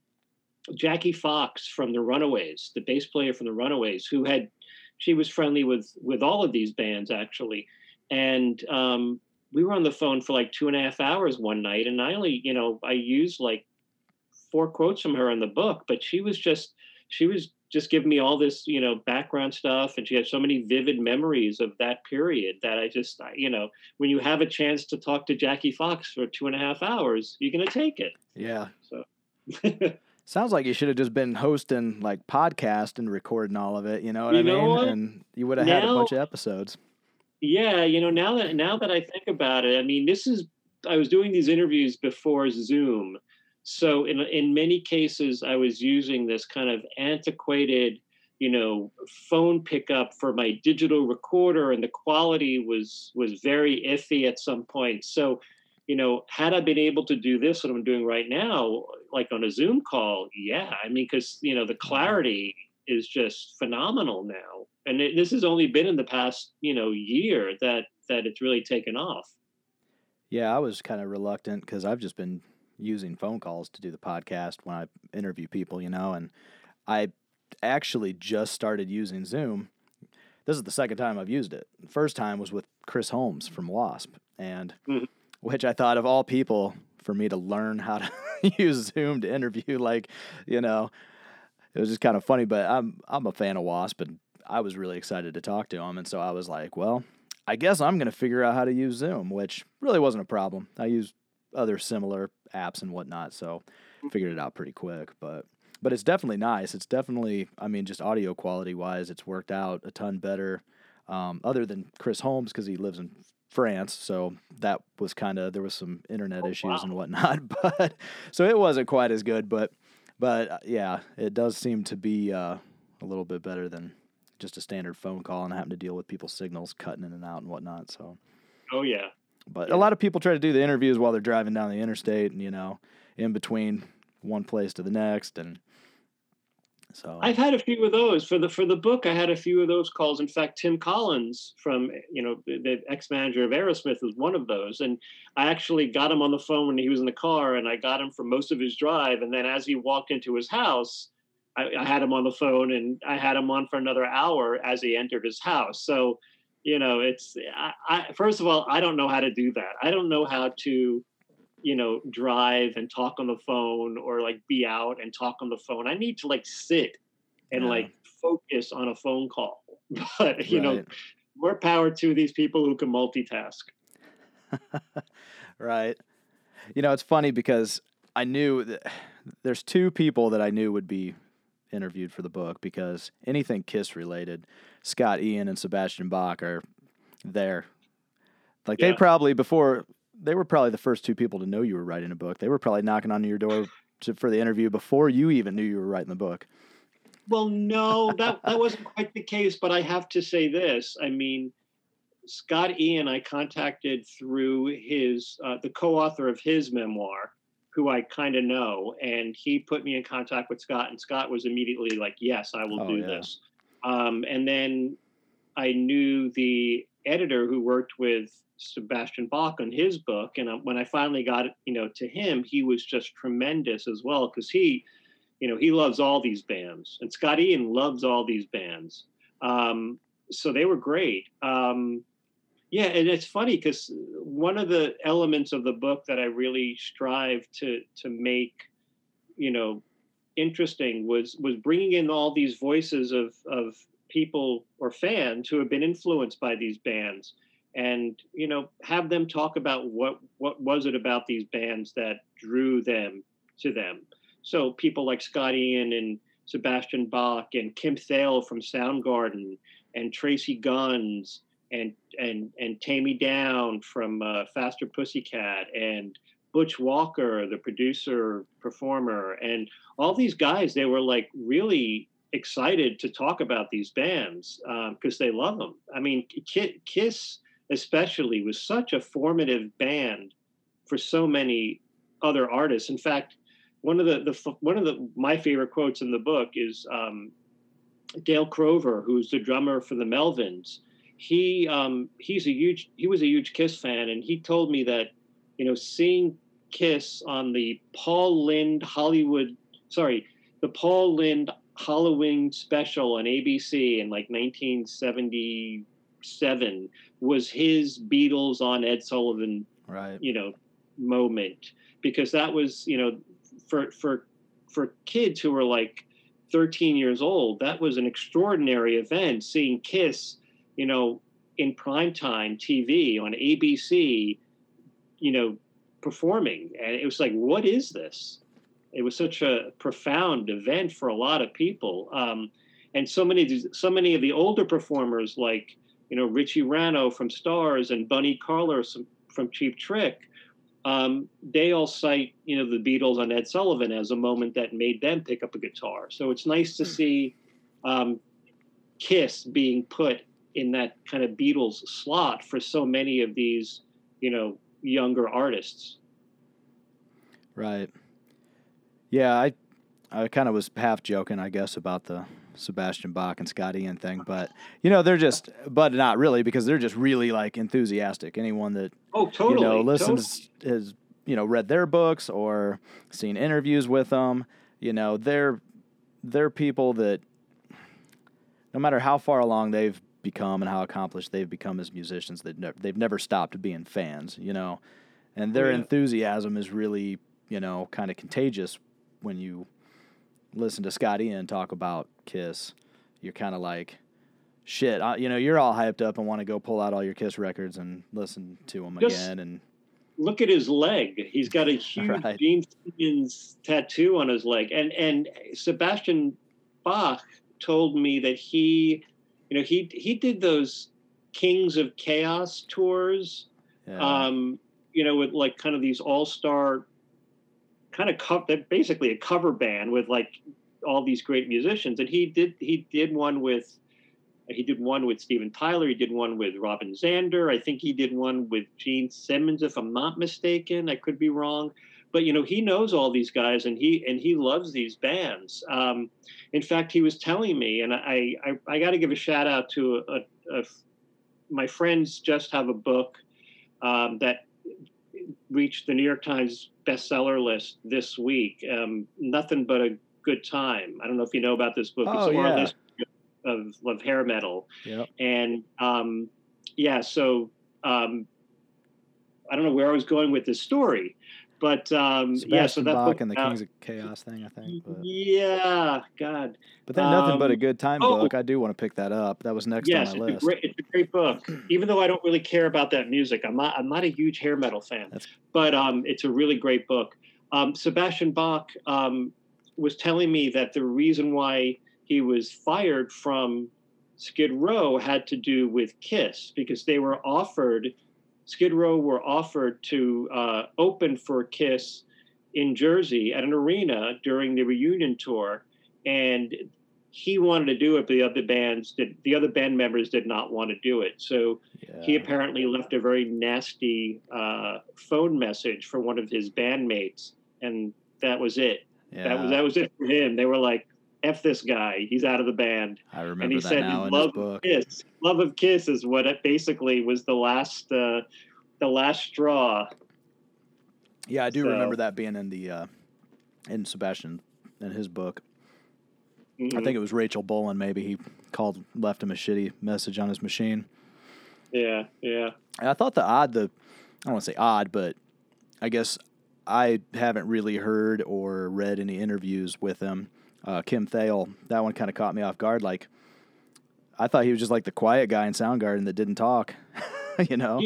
Jackie Fox from the Runaways, the bass player from the Runaways, who had she was friendly with with all of these bands actually, and um, we were on the phone for like two and a half hours one night, and I only you know I used like four quotes from her in the book, but she was just she was just give me all this, you know, background stuff. And she had so many vivid memories of that period that I just, you know, when you have a chance to talk to Jackie Fox for two and a half hours, you're going to take it. Yeah. So. Sounds like you should have just been hosting like podcast and recording all of it. You know what You I know mean? what? And you would have had a bunch of episodes. Yeah, you know, now that now that I think about it, I mean, this is I was doing these interviews before Zoom. So in in many cases I was using this kind of antiquated, you know, phone pickup for my digital recorder and the quality was was very iffy at some point. So, you know, had I been able to do this what I'm doing right now like on a Zoom call, yeah, I mean cuz you know, the mm-hmm. clarity is just phenomenal now. And it, this has only been in the past you know year that that it's really taken off. Yeah, I was kind of reluctant because I've just been using phone calls to do the podcast when I interview people, you know, and I actually just started using Zoom. This is the second time I've used it. The first time was with Chris Holmes from Wasp, and Mhm. which I thought of all people for me to learn how to use Zoom to interview. Like, you know, it was just kind of funny. But I'm I'm a fan of Wasp, and I was really excited to talk to him, and so I was like, well, I guess I'm going to figure out how to use Zoom, which really wasn't a problem. I use other similar apps and whatnot, so figured it out pretty quick. But but it's definitely nice. It's definitely, I mean, just audio quality wise, it's worked out a ton better. Um, other than Chris Holmes because he lives in France, so that was kind of there was some internet Oh, issues wow. and whatnot. But so it wasn't quite as good. But but uh, yeah, it does seem to be uh, a little bit better than just a standard phone call and having to deal with people's signals cutting in and out and whatnot. So, oh yeah but Yeah. a lot of people try to do the interviews while they're driving down the interstate and you know, in between one place to the next, and so i've had a few of those for the for the book i had a few of those calls in fact tim collins from you know the, the ex-manager of aerosmith was one of those and i actually got him on the phone when he was in the car and i got him for most of his drive and then as he walked into his house I, I had him on the phone and I had him on for another hour as he entered his house. So, you know, it's I, I first of all, I don't know how to do that. I don't know how to, you know, drive and talk on the phone or like be out and talk on the phone. I need to like sit and Yeah. like focus on a phone call. But you know, more power to these people who can multitask. right. You know, it's funny because I knew that there's two people that I knew would be interviewed for the book because anything Kiss related, Scott Ian and Sebastian Bach are there. Like they probably before they were probably the first two people to know you were writing a book. They were probably knocking on your door to, for the interview before you even knew you were writing the book. Well, no, that that wasn't quite the case. But I have to say this. I mean, Scott Ian, I contacted through his uh, the co-author of his memoir, who I kind of know, and he put me in contact with Scott, and Scott was immediately like, "Yes, I will Oh, do yeah. this." Um, and then I knew the editor who worked with Sebastian Bach on his book, and when I finally got you know, to him, he was just tremendous as well because he you know, he loves all these bands, and Scott Ian loves all these bands. Um, so they were great. Um, yeah, and it's funny because one of the elements of the book that I really strive to to make, you know, interesting was was bringing in all these voices of of people or fans who have been influenced by these bands and you know have them talk about what what was it about these bands that drew them to them. So people like Scott Ian and Sebastian Bach and Kim Thayil from Soundgarden and Tracii Guns and and and Taime Downe from uh, Faster Pussycat and Butch Walker, the producer performer, and all these guys. They were like really excited to talk about these bands because they love them. I mean, Kiss especially was such a formative band for so many other artists. In fact, one of the, the one of the my favorite quotes in the book is um, Dale Crover, who's the drummer for the Melvins. He um, he's a huge he was a huge Kiss fan, and he told me that you know seeing Kiss on the Paul Lynde Hollywood sorry the Paul Lynde Halloween special on ABC in like 1977 was his Beatles on Ed Sullivan Right. you know moment because that was you know for for for kids who were like 13 years old, that was an extraordinary event. Seeing Kiss, you know, in primetime TV on ABC, you know, performing, and it was like, what is this? It was such a profound event for a lot of people, um, and so many, so many of the older performers, like you know Richie Ranno from Starz and Bunny Carlos from Cheap Trick, um, they all cite you know the Beatles on Ed Sullivan as a moment that made them pick up a guitar. So it's nice to hmm. see um, Kiss being put in that kind of Beatles slot for so many of these you know younger artists. Right. Yeah, I I kind of was half joking, I guess, about the Sebastian Bach and Scott Ian thing, but you know they're just, but not really because they're just really like enthusiastic. Anyone that oh totally you know listens totally. has you know read their books or seen interviews with them. You know they're they're people that no matter how far along they've become and how accomplished they've become as musicians, they've never, they've never stopped being fans. You know, and their yeah. enthusiasm is really you know kind of contagious when you listen to Scott Ian talk about Kiss, you're kind of like, shit, I, you know, you're all hyped up and want to go pull out all your Kiss records and listen to them Just again. And look at his leg; he's got a huge right. Gene Simmons tattoo on his leg. And and Sebastian Bach told me that he, you know, he he did those Kings of Chaos tours. Yeah. Um, you know, with like kind of these all star kind of co- basically a cover band with like all these great musicians. And he did he did one with he did one with Steven Tyler. He did one with Robin Zander. I think he did one with Gene Simmons, if I'm not mistaken. I could be wrong, but you know he knows all these guys and he and he loves these bands. Um, in fact, he was telling me, and I I, I got to give a shout out to a, a, my friends. Just have a book um, that reached the New York Times bestseller list this week. Um, nothing but a good time. I don't know if you know about this book. Oh, it's yeah. list of, of hair metal. Yep. And um, yeah, so um, I don't know where I was going with this story, but um, yeah, so that Bach and the Kings of Chaos thing, I think. But. Yeah, God. But then nothing but a um, good time oh, book. I do want to pick that up. That was next yes, on my list. It's a, great, it's a great book. Even though I don't really care about that music, I'm not. I'm not a huge hair metal fan. That's... But um, it's a really great book. Um, Sebastian Bach um, was telling me that the reason why he was fired from Skid Row had to do with Kiss because they were offered Skid Row were offered to uh, open for Kiss in Jersey at an arena during the reunion tour, and he wanted to do it, but the other bands did. The other band members did not want to do it. So yeah. he apparently left a very nasty uh, phone message for one of his bandmates, and that was it. Yeah. That was that was it for him. They were like, "F this guy, he's out of the band." I remember and he that said now love his book. Kiss, love of Kiss is what it basically was the last uh, the last straw. Yeah, I do so. remember that being in the uh, in Sebastian in his book. Mm-hmm. I think it was Rachel Bolan. Maybe he called, left him a shitty message on his machine. Yeah, yeah. And I thought the odd, the I don't want to say odd, but I guess I haven't really heard or read any interviews with him. Uh, Kim Thayil, that one kind of caught me off guard. Like, I thought he was just like the quiet guy in Soundgarden that didn't talk. you know.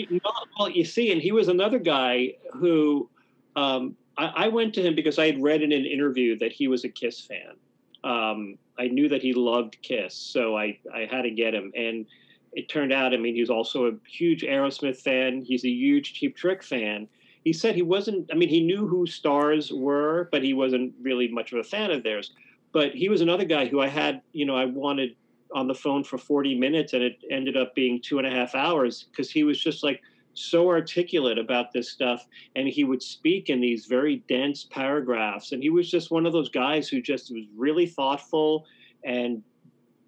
well, you see, and he was another guy who um, I, I, went to him because I had read in an interview that he was a Kiss fan. Um, I knew that he loved Kiss, so I I had to get him and. It turned out, I mean, he's also a huge Aerosmith fan. He's a huge Cheap Trick fan he said he wasn't i mean he knew who Starz were but he wasn't really much of a fan of theirs but he was another guy who i had you know i wanted on the phone for 40 minutes and it ended up being two and a half hours because he was just like so articulate about this stuff and he would speak in these very dense paragraphs and he was just one of those guys who just was really thoughtful and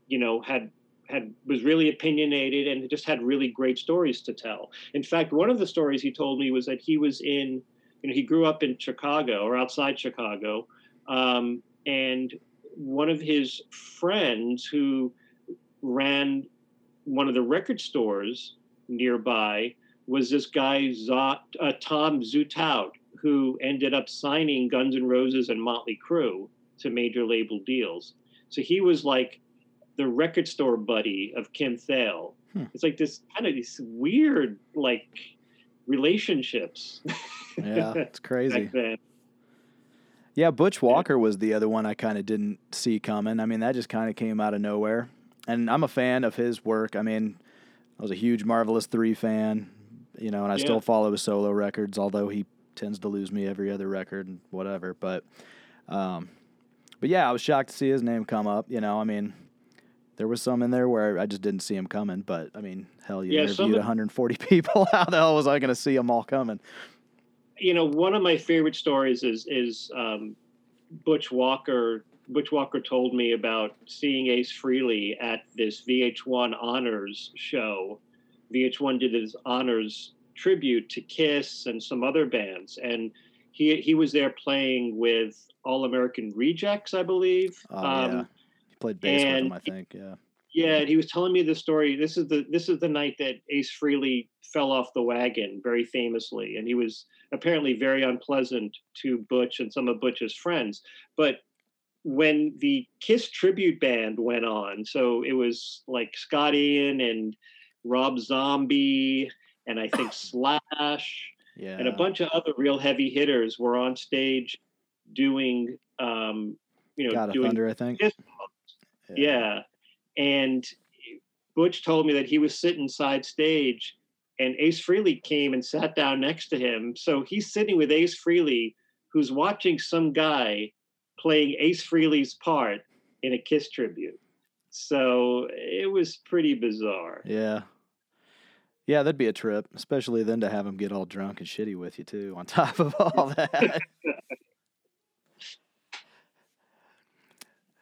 you know had had was really opinionated and just had really great stories to tell. In fact, one of the stories he told me was that he was in, you know, he grew up in Chicago or outside Chicago, um, and one of his friends who ran one of the record stores nearby was this guy Zot, uh, Tom Zutaut, who ended up signing Guns N' Roses and Motley Crue to major label deals. So he was like the record store buddy of Kim Thayil. Hmm. It's like this kind of these weird like relationships. Yeah, it's crazy. Yeah, Butch Walker was the other one I kind of didn't see coming. I mean, that just kind of came out of nowhere. And I'm a fan of his work. I mean, I was a huge Marvelous 3 fan, you know, and I yeah. still follow his solo records, although he tends to lose me every other record and whatever. But, um, but yeah, I was shocked to see his name come up. You know, I mean, there was some in there where I just didn't see him coming. But I mean, hell, you yeah, interviewed 140 people. How the hell was I going to see them all coming? You know, one of my favorite stories is is um, Butch Walker. Butch Walker told me about seeing Ace Frehley at this VH1 honors show. VH1 did his honors tribute to Kiss and some other bands, and he he was there playing with All American Rejects, I believe. Oh, um, yeah played bass with him, I think. Yeah. Yeah, he was telling me the story. This is the this is the night that Ace Frehley fell off the wagon very famously, and he was apparently very unpleasant to Butch and some of Butch's friends. But when the Kiss tribute band went on, so it was like Scott Ian and Rob Zombie, and I think Slash, yeah. and a bunch of other real heavy hitters were on stage doing, um, you know, God doing Thunder, I think. Kiss yeah. And Butch told me that he was sitting side stage and Ace Frehley came and sat down next to him. So he's sitting with Ace Frehley, who's watching some guy playing Ace Frehley's part in a Kiss tribute. So it was pretty bizarre. Yeah. Yeah, that'd be a trip, especially then to have him get all drunk and shitty with you too, on top of all that.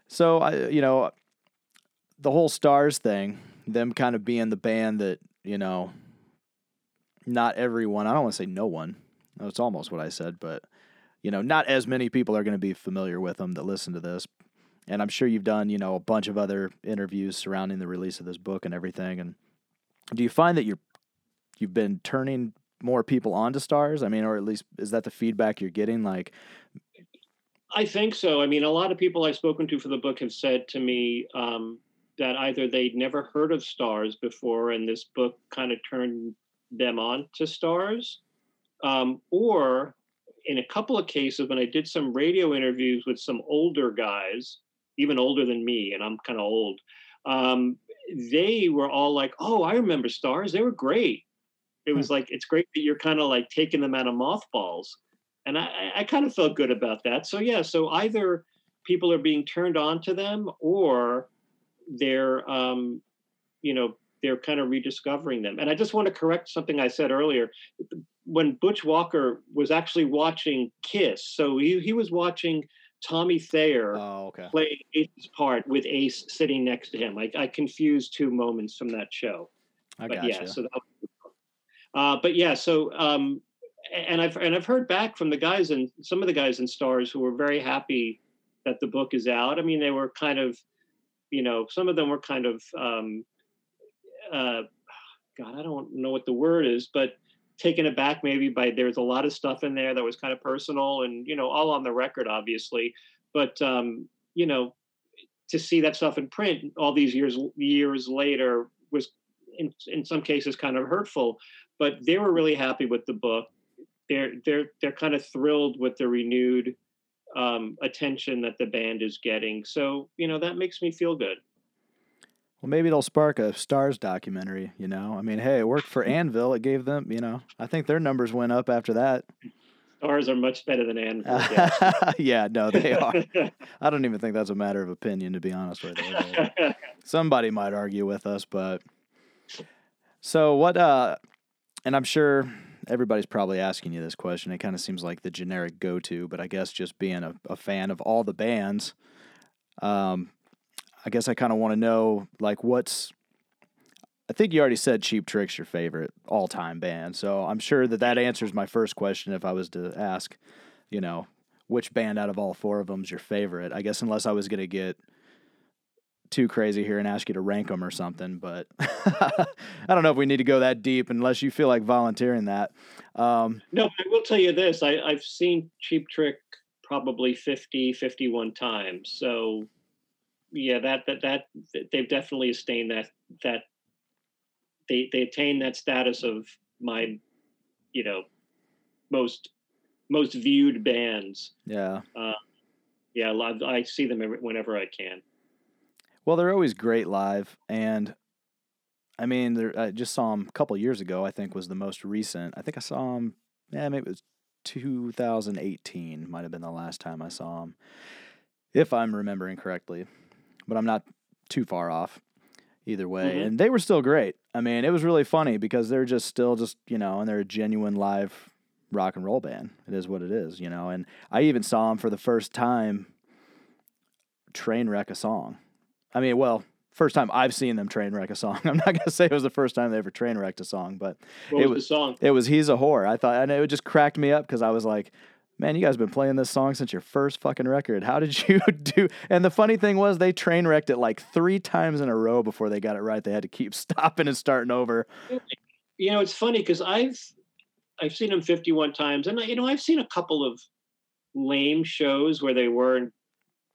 So I, you know, the whole Starz thing, them kind of being the band that you know, not everyone. I don't want to say no one. That's almost what I said, but you know, not as many people are going to be familiar with them that listen to this. And I'm sure you've done, you know, a bunch of other interviews surrounding the release of this book and everything. And do you find that you're you've been turning more people onto Starz? I mean, or at least is that the feedback you're getting? Like, I think so. I mean, a lot of people I've spoken to for the book have said to me um, that either they'd never heard of Starz before, and this book kind of turned them on to Starz, um, or in a couple of cases, when I did some radio interviews with some older guys, even older than me, and I'm kind of old, um, they were all like, "Oh, I remember Starz. They were great." It was hmm. like it's great that you're kind of like taking them out of mothballs and I, I kind of felt good about that. So yeah, so either people are being turned on to them or they're um, you know they're kind of rediscovering them. And I just want to correct something I said earlier. When Butch Walker was actually watching Kiss, so he, he was watching Tommy Thayer oh, okay. play Ace's part with Ace sitting next to him. I, I confused two moments from that show. I but gotcha. yeah, so that was, uh, but yeah, so um, and I've and I've heard back from the guys and some of the guys in Starz who were very happy that the book is out. I mean, they were kind of, you know, some of them were kind of, um, uh, God, I don't know what the word is, but taken aback maybe by there's a lot of stuff in there that was kind of personal and you know all on the record, obviously, but um, you know, to see that stuff in print all these years years later was in in some cases kind of hurtful. But they were really happy with the book they're they're they're kind of thrilled with the renewed um, attention that the band is getting. So you know that makes me feel good. Well, maybe it'll spark a Starz documentary. You know, I mean, hey, it worked for Anvil. It gave them, you know, I think their numbers went up after that. Starz are much better than Anvil. yeah, no, they are. I don't even think that's a matter of opinion, to be honest with you. Somebody might argue with us, but so what? uh And I'm sure everybody's probably asking you this question. It kind of seems like the generic go to, but I guess just being a, a fan of all the bands, um, I guess I kind of want to know like what's. I think you already said Cheap Trick's your favorite all time band, so I'm sure that that answers my first question if I was to ask, you know, which band out of all four of them is your favorite. I guess unless I was going to get too crazy here and ask you to rank them or something, but I don't know if we need to go that deep unless you feel like volunteering that. Um, no, I will tell you this. I, I've seen Cheap Trick probably 50, 51 times. So, yeah, that that that they've definitely attained that that they they attain that status of my, you know, most most viewed bands. Yeah. Uh, yeah, I, I see them whenever I can. Well, they're always great live, and I mean, I just saw them a couple years ago. I think was the most recent. I think I saw them. Yeah, maybe it was 2018. Might have been the last time I saw them, if I'm remembering correctly. But I'm not too far off either way. Mm-hmm. And they were still great. I mean, it was really funny because they're just still just you know, and they're a genuine live rock and roll band. It is what it is, you know. And I even saw them for the first time train wreck a song. I mean, well, first time I've seen them train wreck a song. I'm not gonna say it was the first time they ever train wrecked a song, but what it was, was the song. It was "He's a Whore." I thought, and it just cracked me up because I was like, "Man, you guys been playing this song since your first fucking record. How did you do?" And the funny thing was, they train wrecked it like three times in a row before they got it right. They had to keep stopping and starting over. You know, it's funny because I've I've seen them 51 times, and you know I've seen a couple of lame shows where they weren't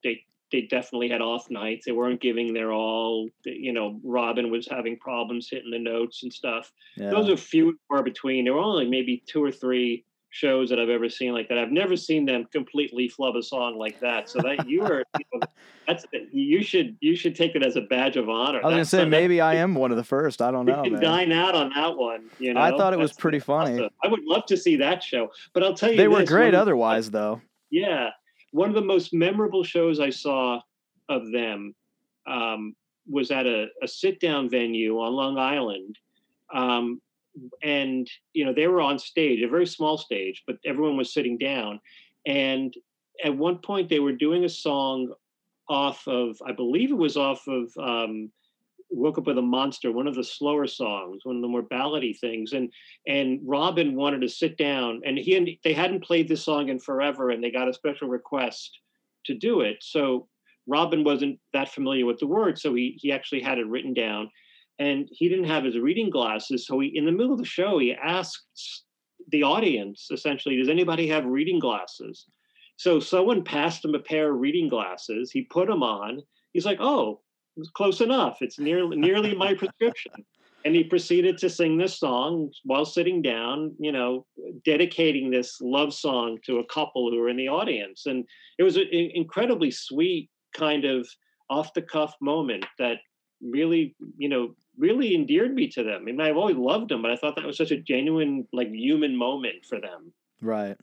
they they definitely had off nights. They weren't giving their all. You know, Robin was having problems hitting the notes and stuff. Yeah. Those are few and far between. There were only maybe two or three shows that I've ever seen like that. I've never seen them completely flub a song like that. So that you are, you know, that's you should you should take it as a badge of honor. I was that's gonna say maybe I am one of the first. I don't know. You can man. dine out on that one. You know, I thought it was pretty funny. I would love to see that show, but I'll tell you, they this, were great otherwise, though. Yeah, one of the most memorable shows I saw of them um, was at a, a sit down venue on Long Island. Um, and you know they were on stage a very small stage but everyone was sitting down and at one point they were doing a song off of i believe it was off of um, woke up with a monster one of the slower songs one of the more ballady things and and robin wanted to sit down and he and they hadn't played this song in forever and they got a special request to do it so robin wasn't that familiar with the words so he he actually had it written down and he didn't have his reading glasses. So he, in the middle of the show, he asked the audience essentially, "Does anybody have reading glasses?" So someone passed him a pair of reading glasses. He put them on. He's like, "Oh, it's close enough. It's nearly nearly my prescription." And he proceeded to sing this song while sitting down, you know, dedicating this love song to a couple who were in the audience. And it was an incredibly sweet kind of off the cuff moment that really, you know, really endeared me to them. I mean, I've always loved them, but I thought that was such a genuine, like, human moment for them. Right.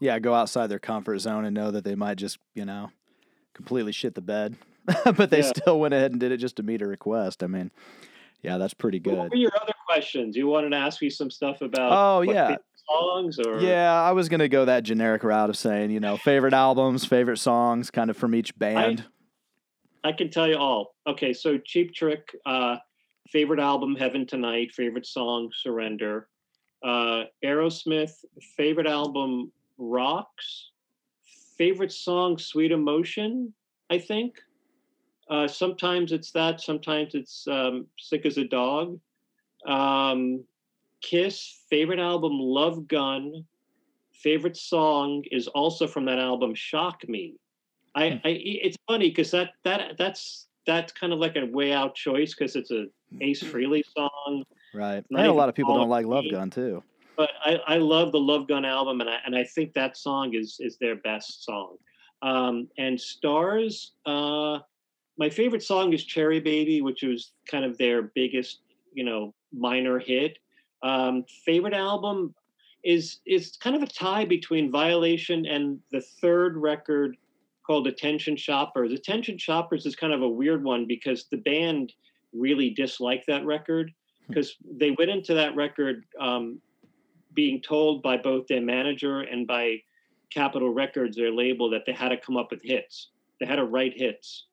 Yeah, go outside their comfort zone and know that they might just, you know, completely shit the bed, but they yeah. still went ahead and did it just to meet a request. I mean, yeah, that's pretty good. What were your other questions? You wanted to ask me some stuff about? Oh yeah, songs or? Yeah, I was gonna go that generic route of saying, you know, favorite albums, favorite songs, kind of from each band. I, I can tell you all. Okay, so Cheap Trick. Uh, favorite album Heaven Tonight, favorite song Surrender. Uh, Aerosmith, favorite album Rocks, favorite song Sweet Emotion, I think. Uh, sometimes it's that, sometimes it's um, Sick as a Dog. Um, Kiss, favorite album Love Gun, favorite song is also from that album Shock Me. I, hmm. I it's funny because that that that's that's kind of like a way out choice because it's a Ace Frehley song. Right. And a lot of people don't like Love Gun too. But I, I love the Love Gun album, and I and I think that song is is their best song. Um, and Stars, uh, my favorite song is Cherry Baby, which was kind of their biggest, you know, minor hit. Um, favorite album is is kind of a tie between Violation and the third record called Attention Shoppers. Attention Shoppers is kind of a weird one because the band really disliked that record because hmm. they went into that record um, being told by both their manager and by Capitol Records, their label, that they had to come up with hits. They had to write hits.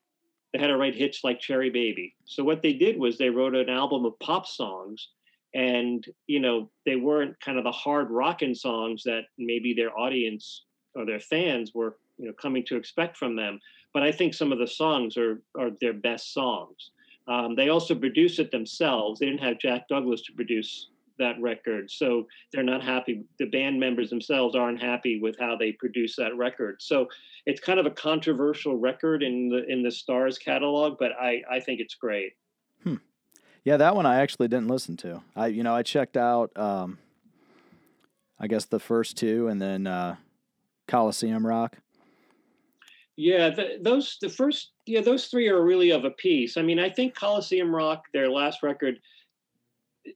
They had to write hits like Cherry Baby. So what they did was they wrote an album of pop songs and you know they weren't kind of the hard rockin' songs that maybe their audience or their fans were you know coming to expect from them but i think some of the songs are are their best songs um, they also produced it themselves they didn't have jack douglas to produce that record. So they're not happy. The band members themselves aren't happy with how they produce that record. So it's kind of a controversial record in the in the Starz catalog, but I I think it's great. Hmm. Yeah, that one I actually didn't listen to. I you know I checked out. Um, I guess the first two, and then uh, Coliseum Rock. Yeah, the, those the first yeah those three are really of a piece. I mean, I think Coliseum Rock, their last record,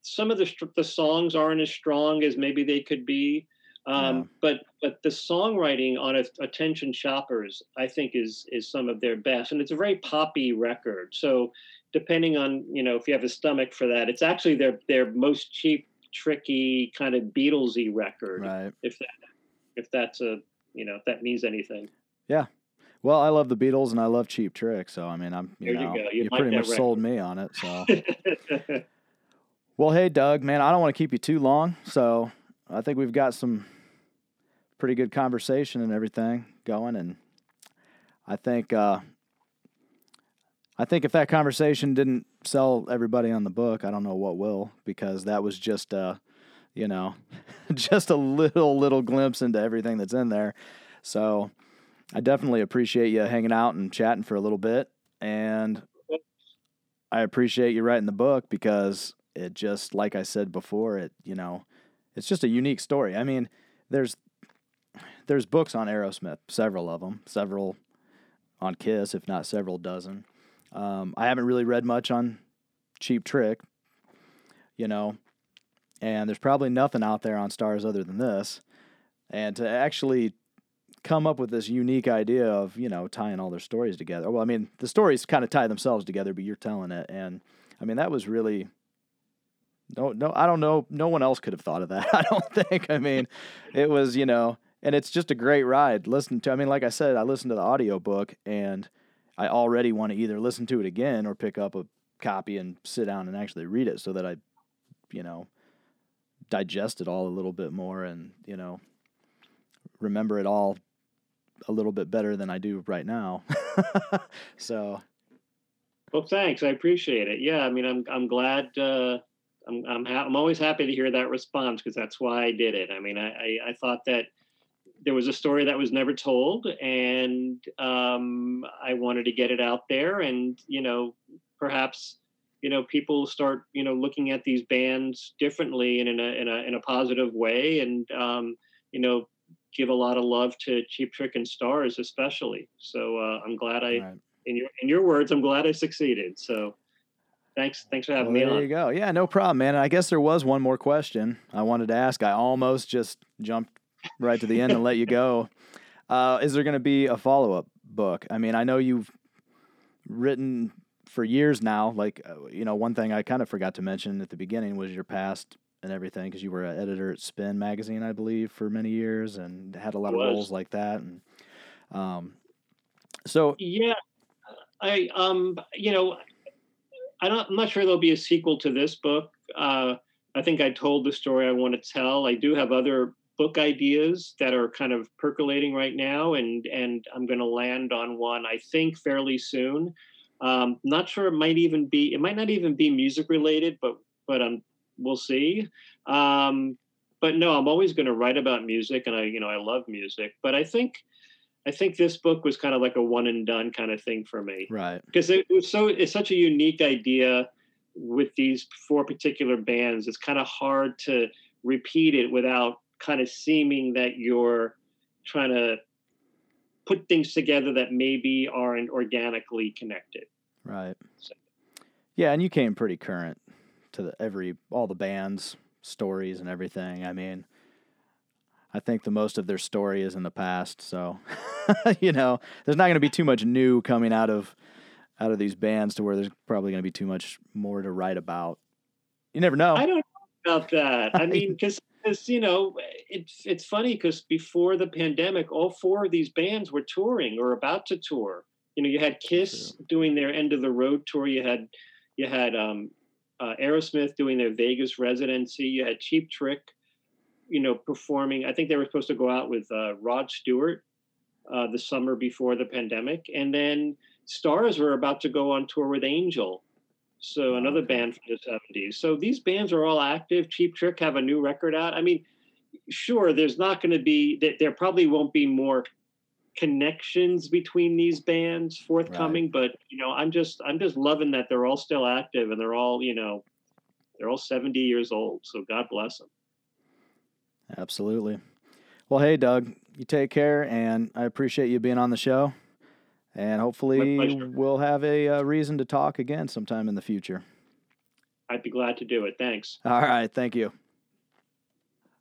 some of the the songs aren't as strong as maybe they could be. Um, yeah. But but the songwriting on Attention Shoppers, I think, is is some of their best, and it's a very poppy record. So depending on you know if you have a stomach for that, it's actually their their most cheap, tricky kind of Beatlesy record. Right. If that if that's a you know if that means anything. Yeah, well, I love the Beatles and I love Cheap Trick, so I mean, I'm you there know you, you, you pretty much record. sold me on it. So, well, hey Doug, man, I don't want to keep you too long, so I think we've got some pretty good conversation and everything going, and I think uh, I think if that conversation didn't sell everybody on the book, I don't know what will, because that was just uh, you know, just a little little glimpse into everything that's in there. So I definitely appreciate you hanging out and chatting for a little bit. And I appreciate you writing the book because it just, like I said before, it, you know, it's just a unique story. I mean, there's, there's books on Aerosmith, several of them, several on Kiss, if not several dozen. Um, I haven't really read much on Cheap Trick, you know, and there's probably nothing out there on Starz other than this. And to actually come up with this unique idea of you know tying all their stories together. Well, I mean the stories kind of tie themselves together, but you're telling it, and I mean that was really no no I don't know no one else could have thought of that. I don't think. I mean it was you know and it's just a great ride. Listen to I mean like I said I listened to the audio book and I already want to either listen to it again or pick up a copy and sit down and actually read it so that I you know digest it all a little bit more and you know remember it all a little bit better than I do right now. so, well, thanks. I appreciate it. Yeah, I mean, I'm I'm glad. Uh, I'm I'm ha- I'm always happy to hear that response because that's why I did it. I mean, I, I, I thought that there was a story that was never told, and um, I wanted to get it out there, and you know, perhaps you know people start you know looking at these bands differently and in a in a in a positive way, and um, you know give a lot of love to Cheap Trick and Starz, especially. So uh, I'm glad I, right. in your in your words, I'm glad I succeeded. So thanks thanks for having well, me there on. You go. Yeah, no problem, man. I guess there was one more question I wanted to ask. I almost just jumped right to the end and let you go. Uh, is there going to be a follow up book? I mean, I know you've written for years now. Like, uh, you know, one thing I kind of forgot to mention at the beginning was your past and everything because you were an editor at Spin magazine, I believe, for many years and had a lot of roles like that. And um, so yeah, I um, you know, I don't, I'm not sure there'll be a sequel to this book. Uh, I think I told the story I want to tell. I do have other book ideas that are kind of percolating right now, and and I'm going to land on one I think fairly soon. Um, not sure it might even be it might not even be music related, but but I'm we'll see. Um, but no, I'm always going to write about music, and I, you know, I love music. But I think, I think this book was kind of like a one and done kind of thing for me, right? Because it was so it's such a unique idea with these four particular bands. It's kind of hard to repeat it without kind of seeming that you're trying to put things together that maybe aren't organically connected. Right. So. Yeah, and you came pretty current to the, every all the bands stories and everything. I mean, I think the most of their story is in the past, so you know, there's not going to be too much new coming out of out of these bands to where there's probably going to be too much more to write about. You never know. I don't know about that. I mean, because you know, it's it's funny because before the pandemic, all four of these bands were touring or about to tour. You know, you had Kiss doing their end of the road tour. You had you had um, uh, Aerosmith doing their Vegas residency. You had Cheap Trick, you know, performing. I think they were supposed to go out with uh, Rod Stewart uh, the summer before the pandemic, and then Starz were about to go on tour with Angel, So another band from the seventies. So these bands are all active. Cheap Trick have a new record out. I mean, sure, there's not going to be there probably won't be more connections between these bands forthcoming, but you know, I'm just I'm just loving that they're all still active and they're all, you know, they're all 70 years old. So God bless them. Absolutely. Well, hey, Doug, you take care, and I appreciate you being on the show. And hopefully, we'll have a, uh reason to talk again sometime in the future. I'd be glad to do it. Thanks. All right. Thank you.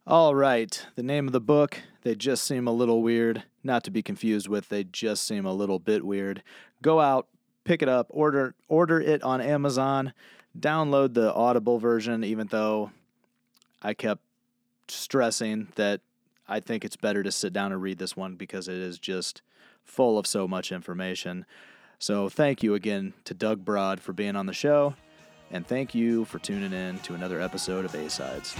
All right. The name of the book, They Just Seem a Little Weird. Not to be confused with They Just Seem a Little Bit Weird. Go out, pick it up, order order it on Amazon, download the Audible version, even though I kept stressing that I think it's better to sit down and read this one because it is just full of so much information. So thank you again to Doug Brod for being on the show. And thank you for tuning in to another episode of A Sides.